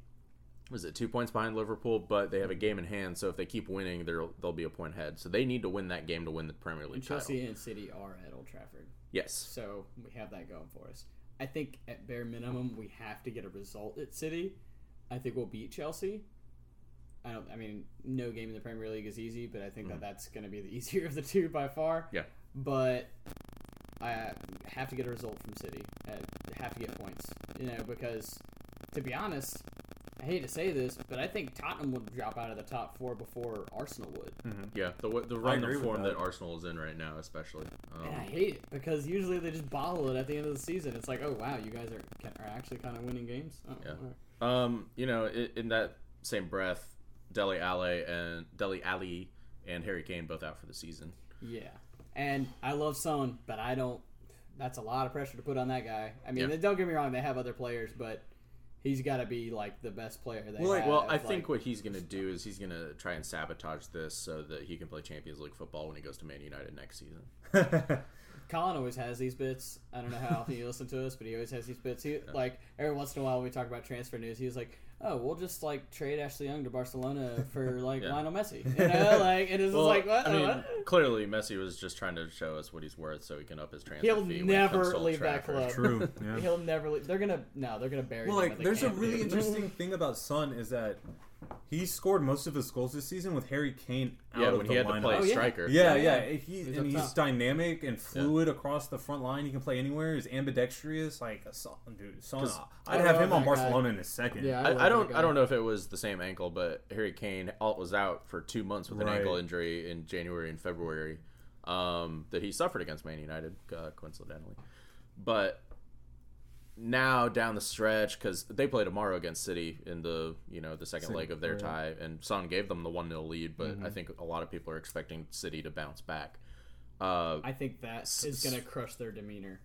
was it two points behind Liverpool, but they have a game in hand. So if they keep winning, they'll they'll be a point ahead. So they need to win that game to win the Premier League And title. Chelsea and City are at Old Trafford, Yes, so we have that going for us. I think at bare minimum we have to get a result at City. I think we'll beat Chelsea. I don't. I mean, no game in the Premier League is easy, but I think that that's going to be the easier of the two by far. Mm-hmm. Yeah. But I have to get a result from City. I have to get points. You know, because to be honest, I hate to say this, but I think Tottenham would drop out of the top four before Arsenal would. yeah. The the run agree of form that. that Arsenal is in right now, especially. Um, And I hate it because usually they just bottle it at the end of the season. It's like, oh wow, you guys are are actually kind of winning games. Oh, Yeah. all right. Um, you know, in, in that same breath, Dele Alli and Dele Alli and Harry Kane both out for the season. yeah. And I love Son, but I don't. That's a lot of pressure to put on that guy. I mean, Yeah. don't get me wrong; they have other players, but he's got to be like the best player they Well, like- have. Well, I like- think what he's gonna do is he's gonna try and sabotage this so that he can play Champions League football when he goes to Man United next season. Colin always has these bits. I don't know how often you listen to us, but he always has these bits. He like every once in a while when we talk about transfer news, he's like, "Oh, we'll just like trade Ashley Young to Barcelona for like Yeah. Lionel Messi." You know, like it is Well, like what? I mean, What? clearly Messi was just trying to show us what he's worth so he can up his transfer He'll fee. when it comes never leave that club. True. Yeah. He'll never leave. They're gonna no. They're gonna bury. Well, him like, there's a really interesting thing about Son is that he scored most of his goals this season with Harry Kane out Yeah, of when the he had to play Oh, yeah. striker. Yeah, Yeah, yeah. yeah. He, He's and he's top. dynamic and fluid across the front line. He can play anywhere. He's ambidextrous. Like a Son, dude. Son, 'Cause I'd I have him on that guy. Barcelona in a second. Yeah, I, love I don't. I don't know if it was the same ankle, but Harry Kane all- was out for two months with an ankle injury in January and February um, that he suffered against Man United, uh, coincidentally. But now down the stretch because they play tomorrow against City in the you know the second leg of their tie, and Son gave them the one 0 lead. But I think a lot of people are expecting City to bounce back. Uh, I think that is gonna crush their demeanor.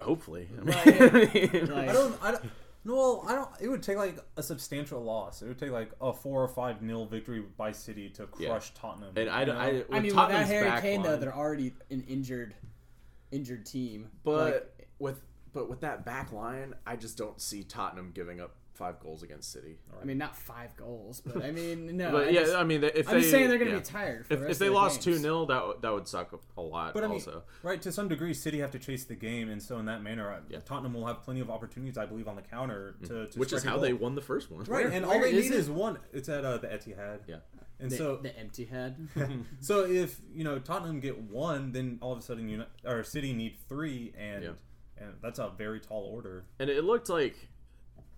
hopefully, I Like, mean, like- I don't. I don't. No, well, I don't. It would take like a substantial loss. It would take like a four or five nil victory by City to Yeah. crush Tottenham. and I, you don't- I, I mean, without Tottenham's Harry back Kane though, they're already an injured, injured team. But Like, with but with that back line, I just don't see Tottenham giving up five goals against City. I mean, not five goals, but I mean, no. But I yeah, just, I mean, if I'm they, just saying they're gonna yeah. be tired. For If, the if they lost two games. 0 that would- that would suck a lot. But I mean, also, right to some degree, City have to chase the game, and so in that manner, Yeah. Tottenham will have plenty of opportunities, I believe, on the counter to, to which is strike a how they won the first one. Right, and all they is need it? is one. It's at uh, the Etihad. Yeah. and the, so the empty head. so if you know Tottenham get one, then all of a sudden you or City need three, and Yeah. And that's a very tall order. and it looked like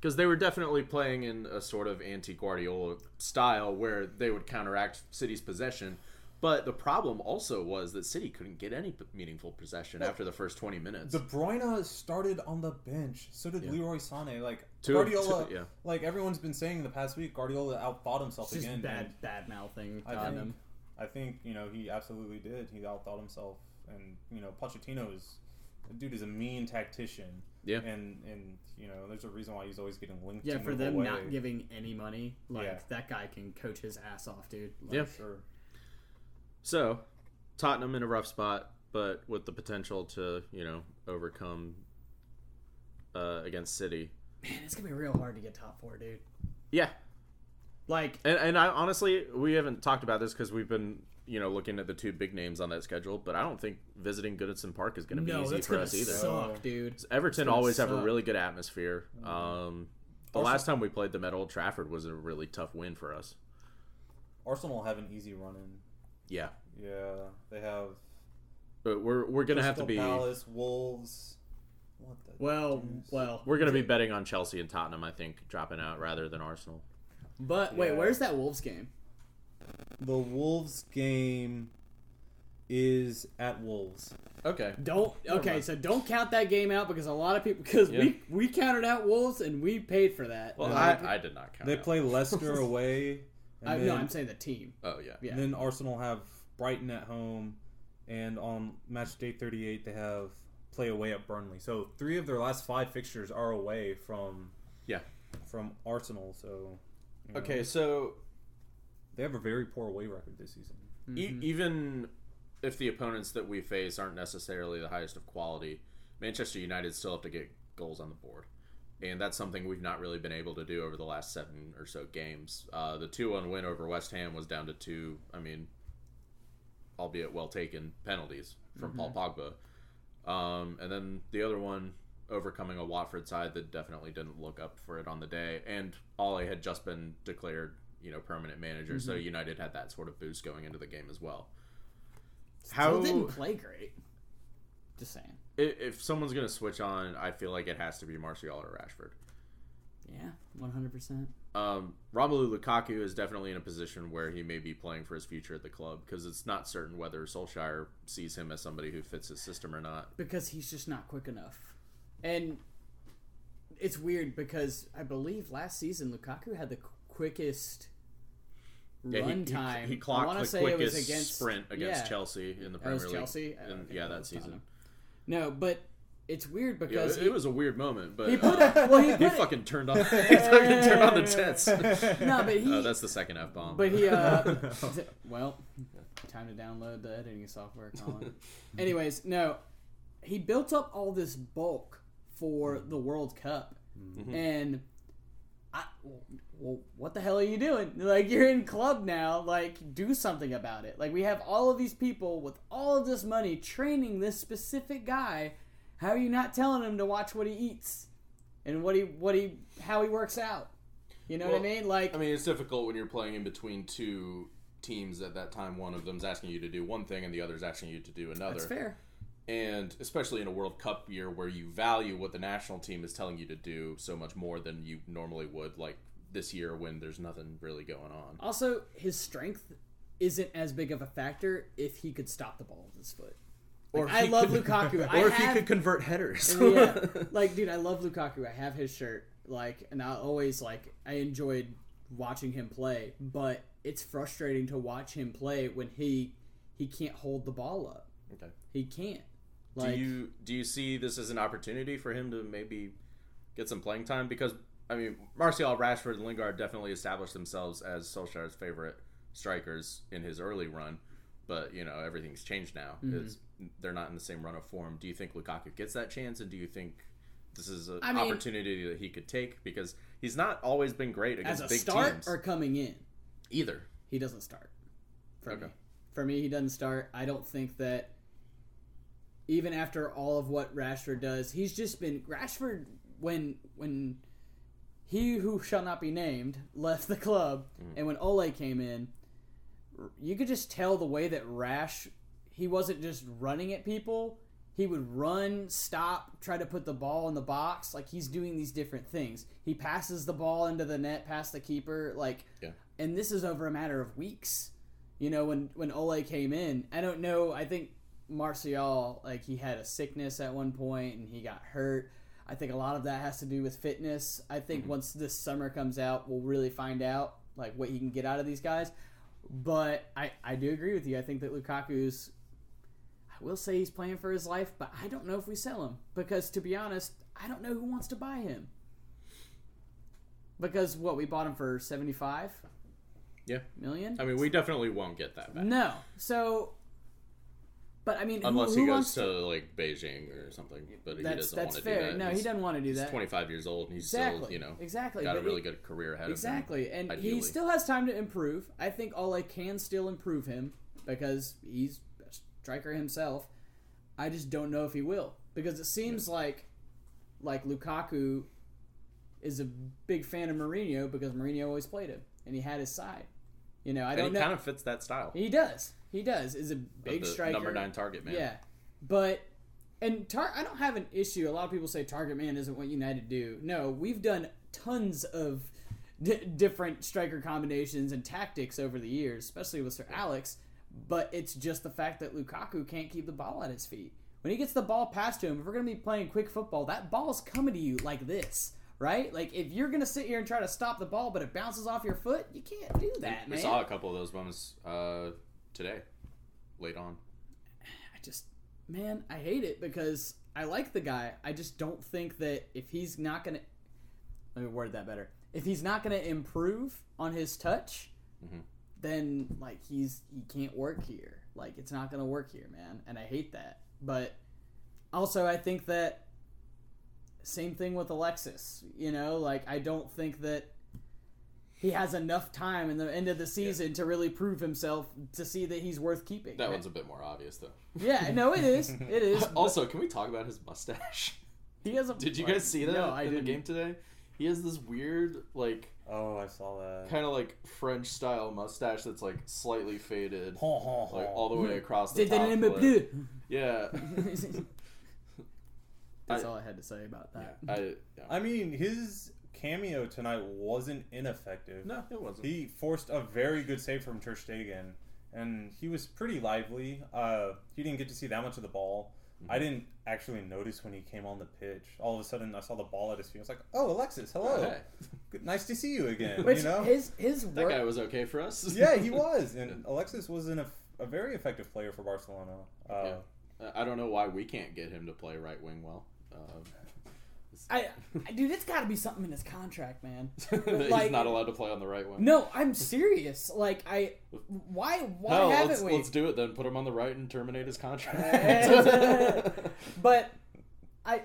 because they were definitely playing in a sort of anti-Guardiola style where they would counteract City's possession. But the problem also was that City couldn't get any meaningful possession after the first 20 minutes. De Bruyne started on the bench. So did Leroy Sané. Like Two- Guardiola, two- yeah. like everyone's been saying the past week, Guardiola outthought himself It's just again. bad, bad mouthing I Tottenham. think, I think you know he absolutely did. He outthought himself, and you know Pochettino is, the dude is a mean tactician. Yeah. and and you know there's a reason why he's always getting linked. Yeah, to for them away. not giving any money, like Yeah. that guy can coach his ass off, dude. Like, Yeah. Sure. So, Tottenham in a rough spot, but with the potential to, you know, overcome uh, against City. Man, it's gonna be real hard to get top four, dude. Yeah, Like, and, and I honestly, we haven't talked about this because we've been, you know, looking at the two big names on that schedule. But I don't think visiting Goodison Park is going to be no, easy that's for gonna us either. suck, dude. Everton gonna always have a really good atmosphere. Um, the last time we played them at Old Trafford was a really tough win for us. Arsenal have an easy run in. Yeah, Yeah, they have. but we're we're gonna have to be Palace, Wolves. What the Well, deuce? well, we're gonna be betting on Chelsea and Tottenham. I think dropping out rather than Arsenal. but wait, where's that Wolves game? The Wolves game is at Wolves. Okay. Don't okay, so don't count that game out because a lot of people because Yeah. we we counted out Wolves and we paid for that. Well, Like, I, I did not count. They out. play Leicester away. And I, then, no, I'm saying the team. Oh yeah. Yeah. and then Arsenal have Brighton at home, and on match day 38 they have play away at Burnley. So three of their last five fixtures are away from Yeah. from Arsenal. So you know, Okay, so they have a very poor away record this season. e- even if the opponents that we face aren't necessarily the highest of quality, Manchester United still have to get goals on the board. And that's something we've not really been able to do over the last seven or so games. Uh, the 2 1 win over West Ham was down to two, I mean, albeit well taken penalties from Paul Pogba. Um, and then the other one, overcoming a Watford side that definitely didn't look up for it on the day. And Ole had just been declared, you know, permanent manager, so United had that sort of boost going into the game as well. Still didn't play great. Just saying. i- if someone's gonna switch on, I feel like it has to be Martial or Rashford. Yeah, one hundred percent. Um, Romelu Lukaku is definitely in a position where he may be playing for his future at the club because it's not certain whether Solskjaer sees him as somebody who fits his system or not. Because he's just not quick enough, and it's weird because I believe last season Lukaku had the quickest Yeah, run he, time. he, I clocked the say it quickest was against sprint against yeah. Chelsea in the Premier League. Chelsea. Yeah, that season. No, but it's weird Yeah, because it, he, it was a weird moment, but he uh, put a, well he he it, fucking turned on. he fucking turned on the tents. no, but he Oh, that's the second f bomb. But he, uh, well, time to download the editing software, Colin. Anyways, no, he built up all this bulk for the World Cup, and I, well, what the hell are you doing? Like, you're in club now. Like, do something about it. Like, we have all of these people with all of this money training this specific guy. How are you not telling him to watch what he eats and what he, what he, how he works out? You know what I mean? Like, I mean, it's difficult when you're playing in between two teams at that time. One of them's asking you to do one thing, and the other's asking you to do another. that's fair. And especially in a World Cup year where you value what the national team is telling you to do so much more than you normally would, like this year when there's nothing really going on. Also, his strength isn't as big of a factor if he could stop the ball with his foot. Like, if I he love could- Lukaku. I or if he could convert headers. yeah, like dude, I love Lukaku. I have his shirt. Like, and I always like I enjoyed watching him play. But it's frustrating to watch him play when he he can't hold the ball up. Okay. He can't. Like, do you do you see this as an opportunity for him to maybe get some playing time? Because I mean, Martial, Rashford, and Lingard definitely established themselves as Solskjaer's favorite strikers in his early run. But you know everything's changed now. Mm-hmm. It's, they're not in the same run of form. Do you think Lukaku gets that chance, and do you think this is an I mean- opportunity that he could take? Because he's not always been great as against a big start teams or coming in, either. he doesn't start. For Okay. me, for me, he doesn't start. I don't think that even after all of what Rashford does, he's just been Rashford when when he who shall not be named left the club mm. and when Ole came in, you could just tell the way that Rash he wasn't just running at people. He would run, stop, try to put the ball in the box. Like he's doing these different things. He passes the ball into the net past the keeper. Like, Yeah. and this is over a matter of weeks. You know, when when Ole came in, I don't know. I think Martial, like he had a sickness at one point and he got hurt. I think a lot of that has to do with fitness. I think mm-hmm. once this summer comes out, we'll really find out like what he can get out of these guys. But I I do agree with you. I think that Lukaku's I will say he's playing for his life, but I don't know if we sell him because to be honest, I don't know who wants to buy him. Because what we bought him for seventy five Yeah. million. I mean, we definitely won't get that back No. So, but I mean, unless who, he goes wants to, like Beijing or something. But he doesn't want to fair. do that. No, He's- he doesn't want to do that. He's 25 years old and he's Exactly. still, you know, exactly. got a really he- good career ahead Exactly, of him. Exactly, and he still has time to improve. I think Ole can still improve him because he's a striker himself. I just don't know if he will because it seems like like Lukaku is a big fan of Mourinho because Mourinho always played him and he had his side. You know, I And don't he know. kind of fits that style. he does. He does. Is a big striker. Number nine target man. Yeah, but and tar- I don't have an issue. A lot of people say target man isn't what United do. No, we've done tons of d- different striker combinations and tactics over the years, especially with Sir Alex. But it's just the fact that Lukaku can't keep the ball at his feet. When he gets the ball passed to him, if we're going to be playing quick football, that ball's coming to you like this, right? Like if you're going to sit here and try to stop the ball, but it bounces off your foot, you can't do that, We man. saw a couple of those moments uh, today, late on. I just, man, I hate it because I like the guy. I just don't think that if he's not gonna, let me word that better. If he's not gonna improve on his touch, Mhm. then like he's he can't work here. Like it's not gonna work here, man. And I hate that. But also, I think that same thing with Alexis. You know, like I don't think that he has enough time in the end of the season to really prove himself to see that he's worth keeping. That one's a bit more obvious, though. Yeah, no, it is. It is. also, can we talk about his mustache? he has a. Did you guys see that No, I in didn't. the game today? He has this weird, like, Oh, I saw that. kind of like French style mustache that's like slightly faded, like all the way across the Did top. they lip. Yeah, That's I- all I had to say about that. I, yeah. I mean, his cameo tonight wasn't ineffective. no, it wasn't. He forced a very good save from Ter Stegen, and he was pretty lively. Uh, he didn't get to see that much of the ball. Mm-hmm. I didn't actually notice when he came on the pitch. All of a sudden, I saw the ball at his feet. I was like, "Oh, Alexis, hello, Oh, hey. Good, nice to see you again." Which you know? his his that guy was okay for us. yeah, he was, and Alexis was an, a very effective player for Barcelona. Uh, Yeah. Uh, I don't know why we can't get him to play right wing well. Uh, I, I dude, it's got to be something in his contract, man. he's Like- not allowed to play on the right wing. No, I'm serious. Like I, why why haven't let's, we? let's do it then. Put him on the right and terminate his contract. but I,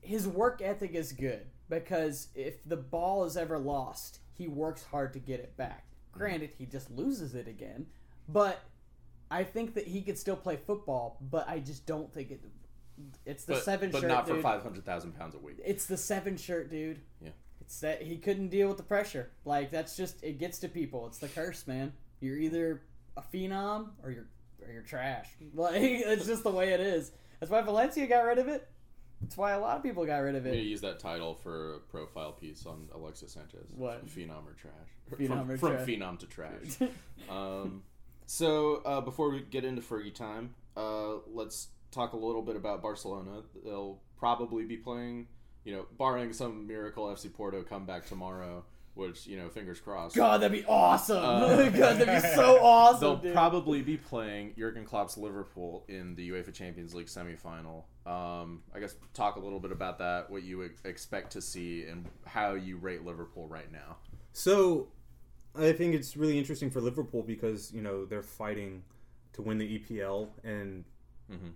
his work ethic is good because if the ball is ever lost, he works hard to get it back. Granted, he just loses it again, but I think that he could still play football. But I just don't think it. It's the but, seven but shirt, not dude. for five hundred thousand pounds a week. It's the seven shirt, dude. Yeah. It's that he couldn't deal with the pressure. Like that's just it gets to people. It's the curse, man. You're either a phenom or you're or you're trash. Like it's just the way it is. That's why Valencia got rid of it. That's why a lot of people got rid of it. use that title for a profile piece on Alexis Sanchez. What? Phenom or trash? Phenom from, or from trash. phenom to trash. um, so uh, before we get into Fergie time, uh, let's talk a little bit about Barcelona. They'll probably be playing, you know, barring some miracle FC Porto comeback tomorrow, which you know, fingers crossed. God, that'd be awesome. Uh, God, that'd be so awesome. They'll dude. probably be playing Jurgen Klopp's Liverpool in the UEFA Champions League semifinal. Um, I guess talk a little bit about that, what you would expect to see, and how you rate Liverpool right now. So, I think it's really interesting for Liverpool because you know they're fighting to win the EPL and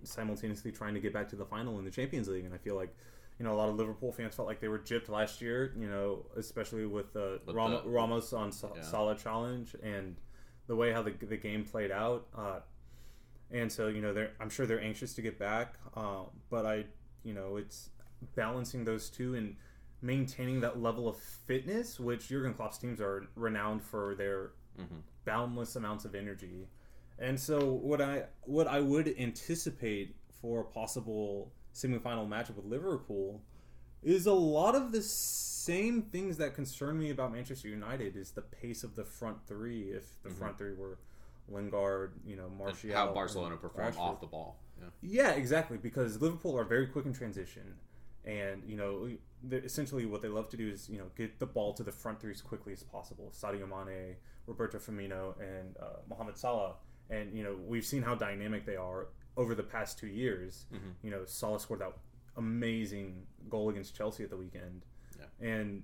simultaneously trying to get back to the final in the Champions League. And I feel like you know a lot of Liverpool fans felt like they were gypped last year. You know, especially with uh, With Ram- the- Ramos on Sa- Yeah. Salah challenge and the way how the the game played out. Uh, and so you know they're I'm sure they're anxious to get back. Uh, but I you know it's balancing those two and maintaining that level of fitness, which Jurgen Klopp's teams are renowned for their boundless amounts of energy. And so what I what I would anticipate for a possible semifinal matchup with Liverpool is a lot of the same things that concern me about Manchester United is the pace of the front three. If the front three were Lingard, you know, Martial, how Barcelona perform off the ball. Yeah. Yeah, exactly. Because Liverpool are very quick in transition, and you know, essentially what they love to do is you know get the ball to the front three as quickly as possible. Sadio Mane, Roberto Firmino, and uh, Mohamed Salah. And you know, we've seen how dynamic they are over the past two years. You know, Salah scored that amazing goal against Chelsea at the weekend, Yeah. and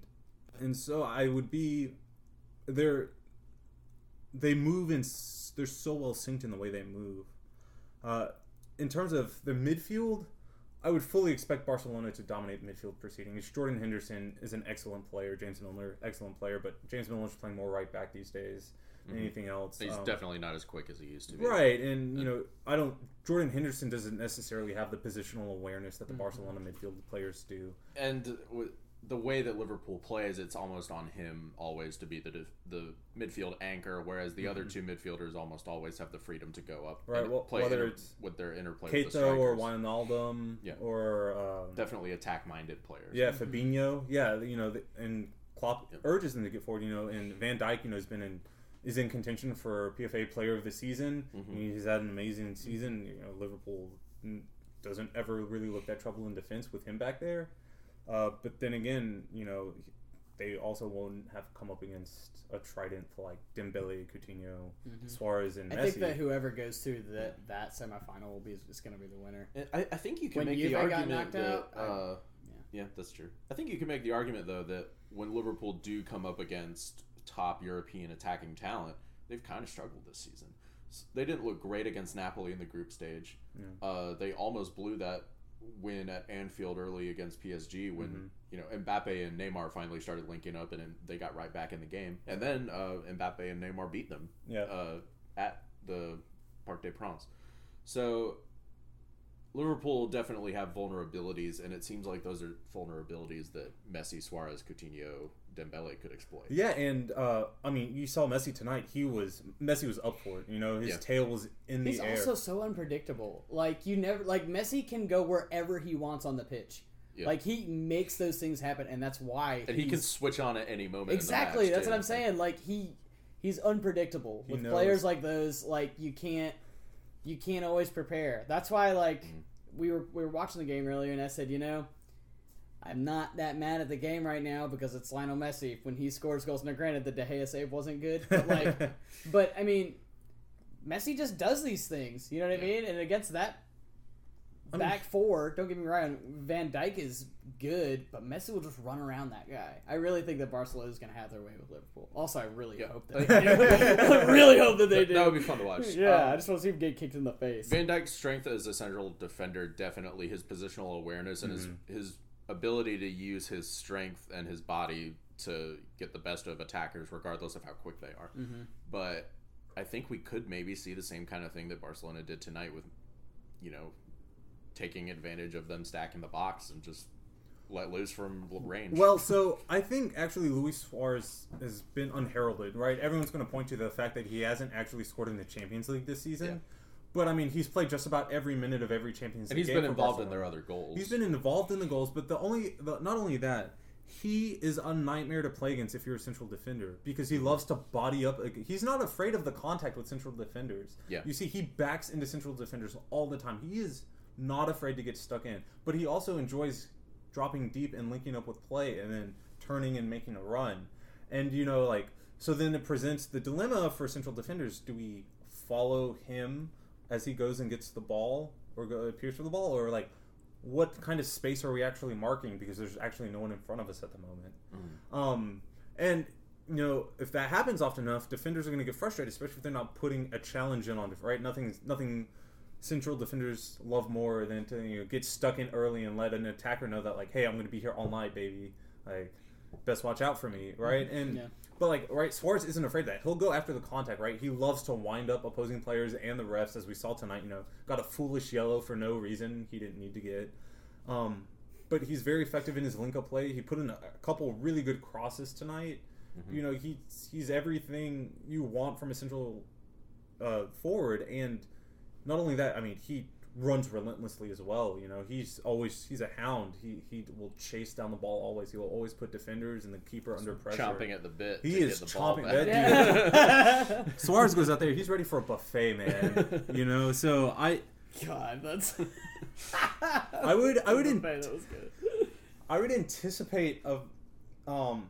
and so I would be they're they move in s- they're so well synced in the way they move. Uh, in terms of the midfield, I would fully expect Barcelona to dominate midfield proceedings. Jordan Henderson is an excellent player. James Milner, excellent player, but James Milner's playing more right back these days than anything else. He's Um, definitely not as quick as he used to be. Right, and you know, I don't. Jordan Henderson doesn't necessarily have the positional awareness that the mm-hmm. Barcelona midfield players do. And w- the way that Liverpool plays, it's almost on him always to be the def- the midfield anchor, whereas the other mm-hmm. two midfielders almost always have the freedom to go up Right, and well, play whether inter- it's with their interplay with the or. Wijnaldum, Yeah. or um, Definitely attack-minded players. Yeah, Fabinho. Yeah, you know, the- and Klopp urges them to get forward. You know, and Van Dijk, you know, has been in is in contention for PFA Player of the Season. He's had an amazing season. You know, Liverpool doesn't ever really look that trouble in defense with him back there. Uh, but then again, you know, they also won't have come up against a trident like Dembele, Coutinho, Suarez, and Messi. I think that whoever goes through that that semifinal will be is going to be the winner. I, I think you can When make Juve the got argument knocked that. out, I- uh, yeah, that's true. I think you can make the argument though that when Liverpool do come up against top European attacking talent, they've kind of struggled this season. S- They didn't look great against Napoli in the group stage. Uh, they almost blew that win at Anfield early against PSG when Mm-hmm. you know Mbappe and Neymar finally started linking up and they got right back in the game. And then uh, Mbappe and Neymar beat them Yeah. uh, at the Parc des Princes. So Liverpool definitely have vulnerabilities, and it seems like those are vulnerabilities that Messi, Suarez, Coutinho, Dembele could exploit. Yeah, and uh, I mean, you saw Messi tonight. He was Messi was up for it. You know, his Yeah. tail was in the He's air. also so unpredictable. Like you never like Messi can go wherever he wants on the pitch. Yeah. Like he makes those things happen, and that's why And he can switch on at any moment. exactly. In the match, That's too. what I'm saying. Like he he's unpredictable He with knows. players like those. Like you can't you can't always prepare. That's why like Mm-hmm. we were we were watching the game earlier, and I said, you know. I'm not that mad at the game right now because it's Lionel Messi. When he scores goals, now granted the De Gea save wasn't good, but like, but I mean, Messi just does these things. You know what I mean? And against that back four, don't get me wrong, Van Dijk is good, but Messi will just run around that guy. I really think that Barcelona is going to have their way with Liverpool. Also, I really Yeah. hope that they do. I really hope that they do. That would be fun to watch. Yeah, I Um, just want to see him get kicked in the face. Van Dijk's strength as a central defender, definitely his positional awareness and Mm-hmm. his his ability to use his strength and his body to get the best of attackers, regardless of how quick they are. Mm-hmm. But I think we could maybe see the same kind of thing that Barcelona did tonight with, you know, taking advantage of them stacking the box and just let loose from range. Well, so I think actually Luis Suarez has been unheralded, right? Everyone's going to point to the fact that he hasn't actually scored in the Champions League this season. Yeah. But I mean, he's played just about every minute of every Champions League. and he's game been involved in their other goals. He's been involved in the goals, but the only the, not only that he is a nightmare to play against if you're a central defender because he loves to body up. He's not afraid of the contact with central defenders. Yeah. You see, he backs into central defenders all the time. He is not afraid to get stuck in, but he also enjoys dropping deep and linking up with play and then turning and making a run. And you know, like so, then it presents the dilemma for central defenders: Do we follow him as he goes and gets the ball, or go appears for the ball, or like what kind of space are we actually marking because there's actually no one in front of us at the moment. Um, and you know if that happens often enough, defenders are going to get frustrated, especially if they're not putting a challenge in on it. Right? Nothing, nothing. Central defenders love more than to you know, get stuck in early and let an attacker know that like, hey, I'm going to be here all night, baby. Like, best watch out for me, right? And Yeah. But like, right, Suarez isn't afraid of that. He'll go after the contact, right? He loves to wind up opposing players and the refs, as we saw tonight. You know, got a foolish yellow for no reason he didn't need to get. Um, but he's very effective in his link up play. He put in a, a couple really good crosses tonight. You know, he's he's everything you want from a central uh, forward, and not only that, I mean, he runs relentlessly as well. You know, he's always he's a hound. He he will chase down the ball always. He will always put defenders and the keeper under pressure. chomping at the bit. He to is get the ball chomping. back. That dude, Suarez goes out there. He's ready for a buffet, man. You know, so I God, that's. I would I would Okay, that was good. I would anticipate of um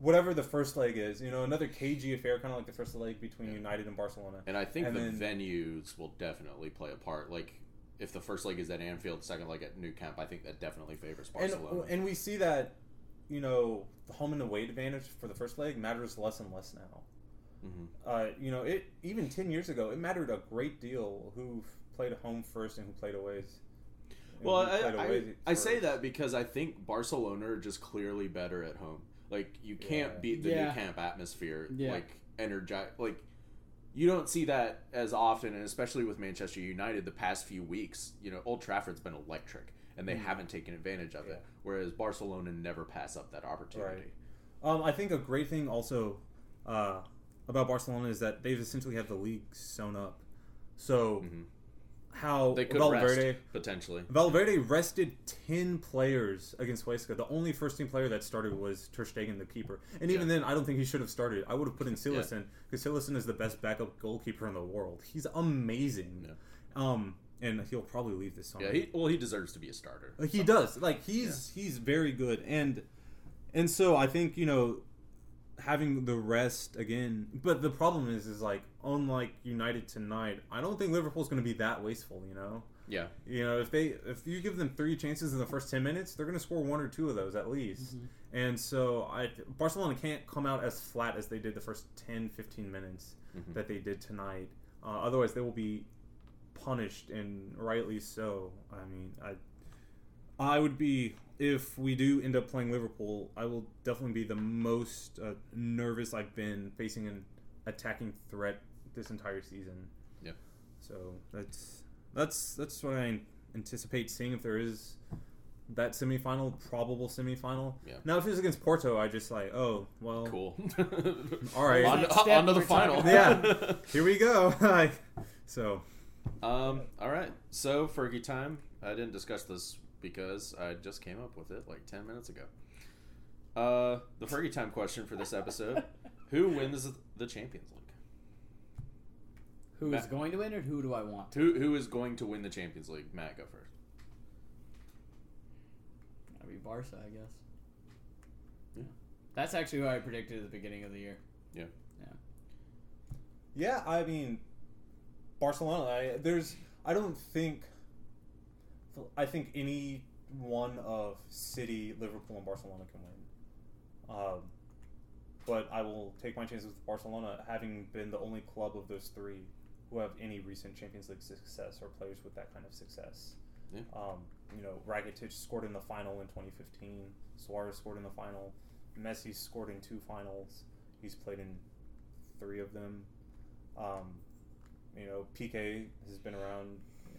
whatever the first leg is. You know, another cagey affair, kind of like the first leg between United and Barcelona. And I think And the then- venues will definitely play a part. Like if the first leg is at Anfield, second leg at Nou Camp, I think that definitely favors Barcelona. and we see that you know the home and away advantage for the first leg matters less and less now. Mhm. Uh, you know, it even ten years ago it mattered a great deal who played home first and who played away. Well, I, I, I say that because I think Barcelona are just clearly better at home. Like you can't Yeah. beat the Yeah. Nou Camp atmosphere. Yeah. Like energize. Like you don't see that as often, and especially with Manchester United, the past few weeks. You know, Old Trafford's been electric, and they haven't taken advantage of Yeah. it. Whereas Barcelona never pass up that opportunity. Right. Um, I think a great thing also uh, about Barcelona is that they've essentially had the league sewn up. So how. They could Valverde rest potentially. Valverde rested ten players against Huesca. The only first team player that started was Ter Stegen, the keeper. And even Yeah. then, I don't think he should have started. I would have put in Cillessen Yeah. in because Cillessen is the best backup goalkeeper in the world. He's amazing. Yeah. Um, and he'll probably leave this summer. Yeah, he, well, he deserves to be a starter. He does. Like he's he's very good, and and so I think you know having the rest again. But the problem is, is like unlike United tonight, I don't think Liverpool's going to be that wasteful. You know, Yeah, you know if they if you give them three chances in the first ten minutes, they're going to score one or two of those at least. And so I Barcelona can't come out as flat as they did the first 10, 15 minutes that they did tonight. Uh, otherwise, they will be punished and rightly so. I mean, I I would be if we do end up playing Liverpool. I will definitely be the most uh, nervous I've been facing an attacking threat this entire season. Yeah. So that's that's that's what I anticipate seeing if there is that semifinal, probable semifinal. Yeah. Now, if it's against Porto, I just like, oh well, cool. All right. on, on to the final. Yeah. here we go. like, so Um. All right. So Fergie time. I didn't discuss this because I just came up with it like ten minutes ago. Uh, the Fergie time question for this episode: Who wins the Champions League? Who is Matt- going to win, or who do I want? Who who is going to win the Champions League? Matt, go first. That'd be Barca, I guess. Yeah. That's actually who I predicted at the beginning of the year. Yeah. Yeah. yeah, I mean, Barcelona. I, there's, I don't think, I think any one of City, Liverpool, and Barcelona can win. Um, but I will take my chances with Barcelona, having been the only club of those three who have any recent Champions League success or players with that kind of success. Yeah. Um, you know, Rakitic scored in the final in 2015. Suarez scored in the final. Messi scored in two finals. He's played in three of them. Um, you know, Piqué has been around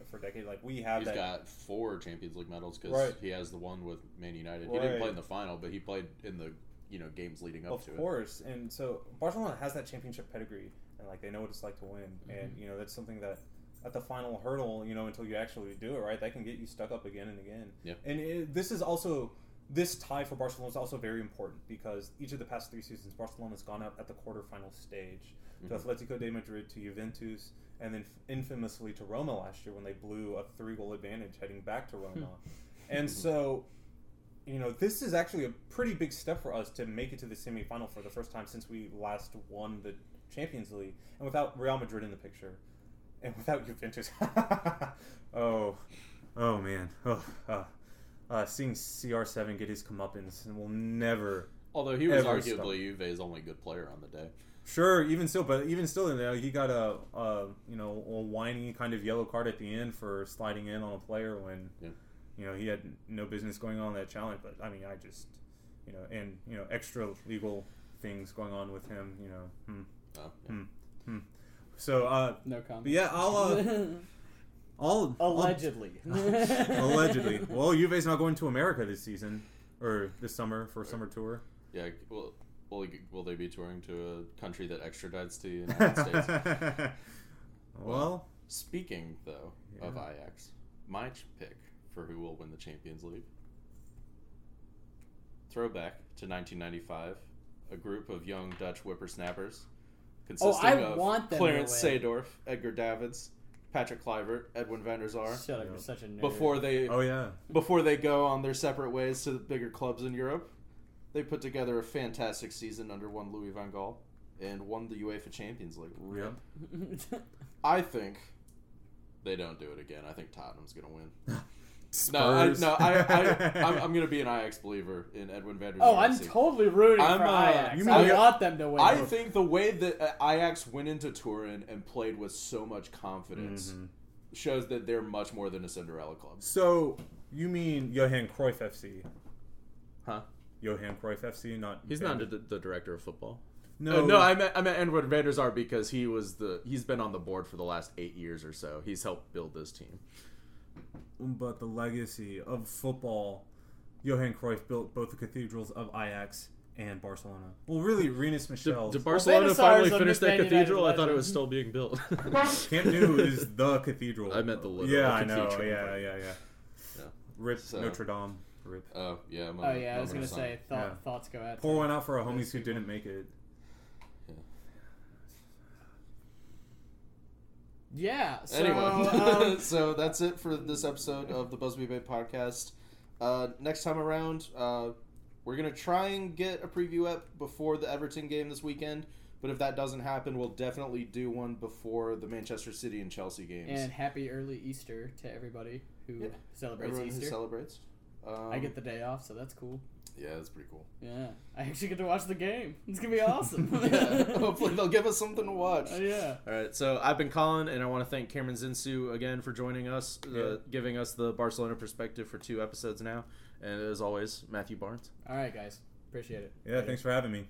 for a decade. Like we have He's that. got four Champions League medals because Right. he has the one with Man United. He didn't play in the final, but he played in the you know games leading up of to it. Of course, and so Barcelona has that championship pedigree, and like they know what it's like to win, mm-hmm. and you know that's something that at the final hurdle, you know, until you actually do it right, that can get you stuck up again and again. Yeah. And it, this is also this tie for Barcelona is also very important because each of the past three seasons, Barcelona's gone out at the quarterfinal stage to Atletico de Madrid, to Juventus, and then infamously to Roma last year when they blew a three goal advantage heading back to Roma. and so, you know, this is actually a pretty big step for us to make it to the semifinal for the first time since we last won the Champions League, and without Real Madrid in the picture, and without Juventus. oh, oh man, oh, uh, uh, seeing CR7 get his comeuppance and will never. Although he was Ever arguably stop. Juve's only good player on the day. Sure, even still, but even still, in there, he got a, a you know a whiny kind of yellow card at the end for sliding in on a player when Yeah. you know he had no business going on that challenge. But I mean, I just you know, and you know, extra legal things going on with him. You know, hmm. Oh, yeah. Hmm. so uh, No comment. yeah, I'll uh, I'll I'll- Allegedly. allegedly. Well, Juve's not going to America this season or this summer for a summer tour. Yeah, well, will, will they be touring to a country that extradites to the United States? well, Speaking, though, of Yeah. Ajax, my pick for who will win the Champions League. Throwback to 1995, a group of young Dutch whippersnappers consisting oh, I of want Clarence. Seedorf, Edgar Davids, Patrick Kluivert, Edwin van der Sar. Shut up, you're such a nerd. Before they oh yeah. before they go on their separate ways to the bigger clubs in Europe, they put together a fantastic season under one Louis van Gaal and won the UEFA Champions League. Yep. I think they don't do it again. I think Tottenham's going to win. No, I, no, I, I, I'm, I'm going to be an Ajax believer in Edwin van der Oh, I'm totally rooting I'm, for uh, Ajax. you mean- I want them to win. I think the way that uh, Ajax went into Turin and played with so much confidence Mhm. shows that they're much more than a Cinderella club. So you mean Johan Cruyff FC? Huh? Johan Cruyff FC, not He's not the, the director of football. No, Uh, no, I meant I meant Edward van der Sar because he was the he's been on the board for the last eight years or so. He's helped build this team. but the legacy of football. Johan Cruyff built both the cathedrals of Ajax and Barcelona. Well, really, Rinus Michel. Did Van Barcelona der Sar finally finish that cathedral? I thought it was still being built. Camp Nou is the cathedral. I meant the literal Yeah, I know. cathedral. Yeah, yeah, yeah. Yeah. Rip So- Notre Dame. Rip. oh yeah. oh yeah, I was gonna say thought, Yeah. thoughts go out. Pour one out for our homies who didn't make it. Yeah. So, Anyway, um, so that's it for this episode of the Busby Babe podcast. Uh, next time around, uh, we're gonna try and get a preview up before the Everton game this weekend. But if that doesn't happen, we'll definitely do one before the Manchester City and Chelsea games. and happy early Easter to everybody who Yeah. celebrates Everyone Easter. who celebrates. Um, I get the day off, so that's cool. yeah, that's pretty cool. Yeah, I actually get to watch the game. It's gonna be awesome. yeah, hopefully they'll give us something to watch. Oh, yeah. All right, so I've been Colin, and I want to thank Cameron Zinsou again for joining us, uh, Yeah. giving us the Barcelona perspective for two episodes now. And as always, Matthew Barnes. All right, guys. Appreciate it. Yeah, thanks for having me.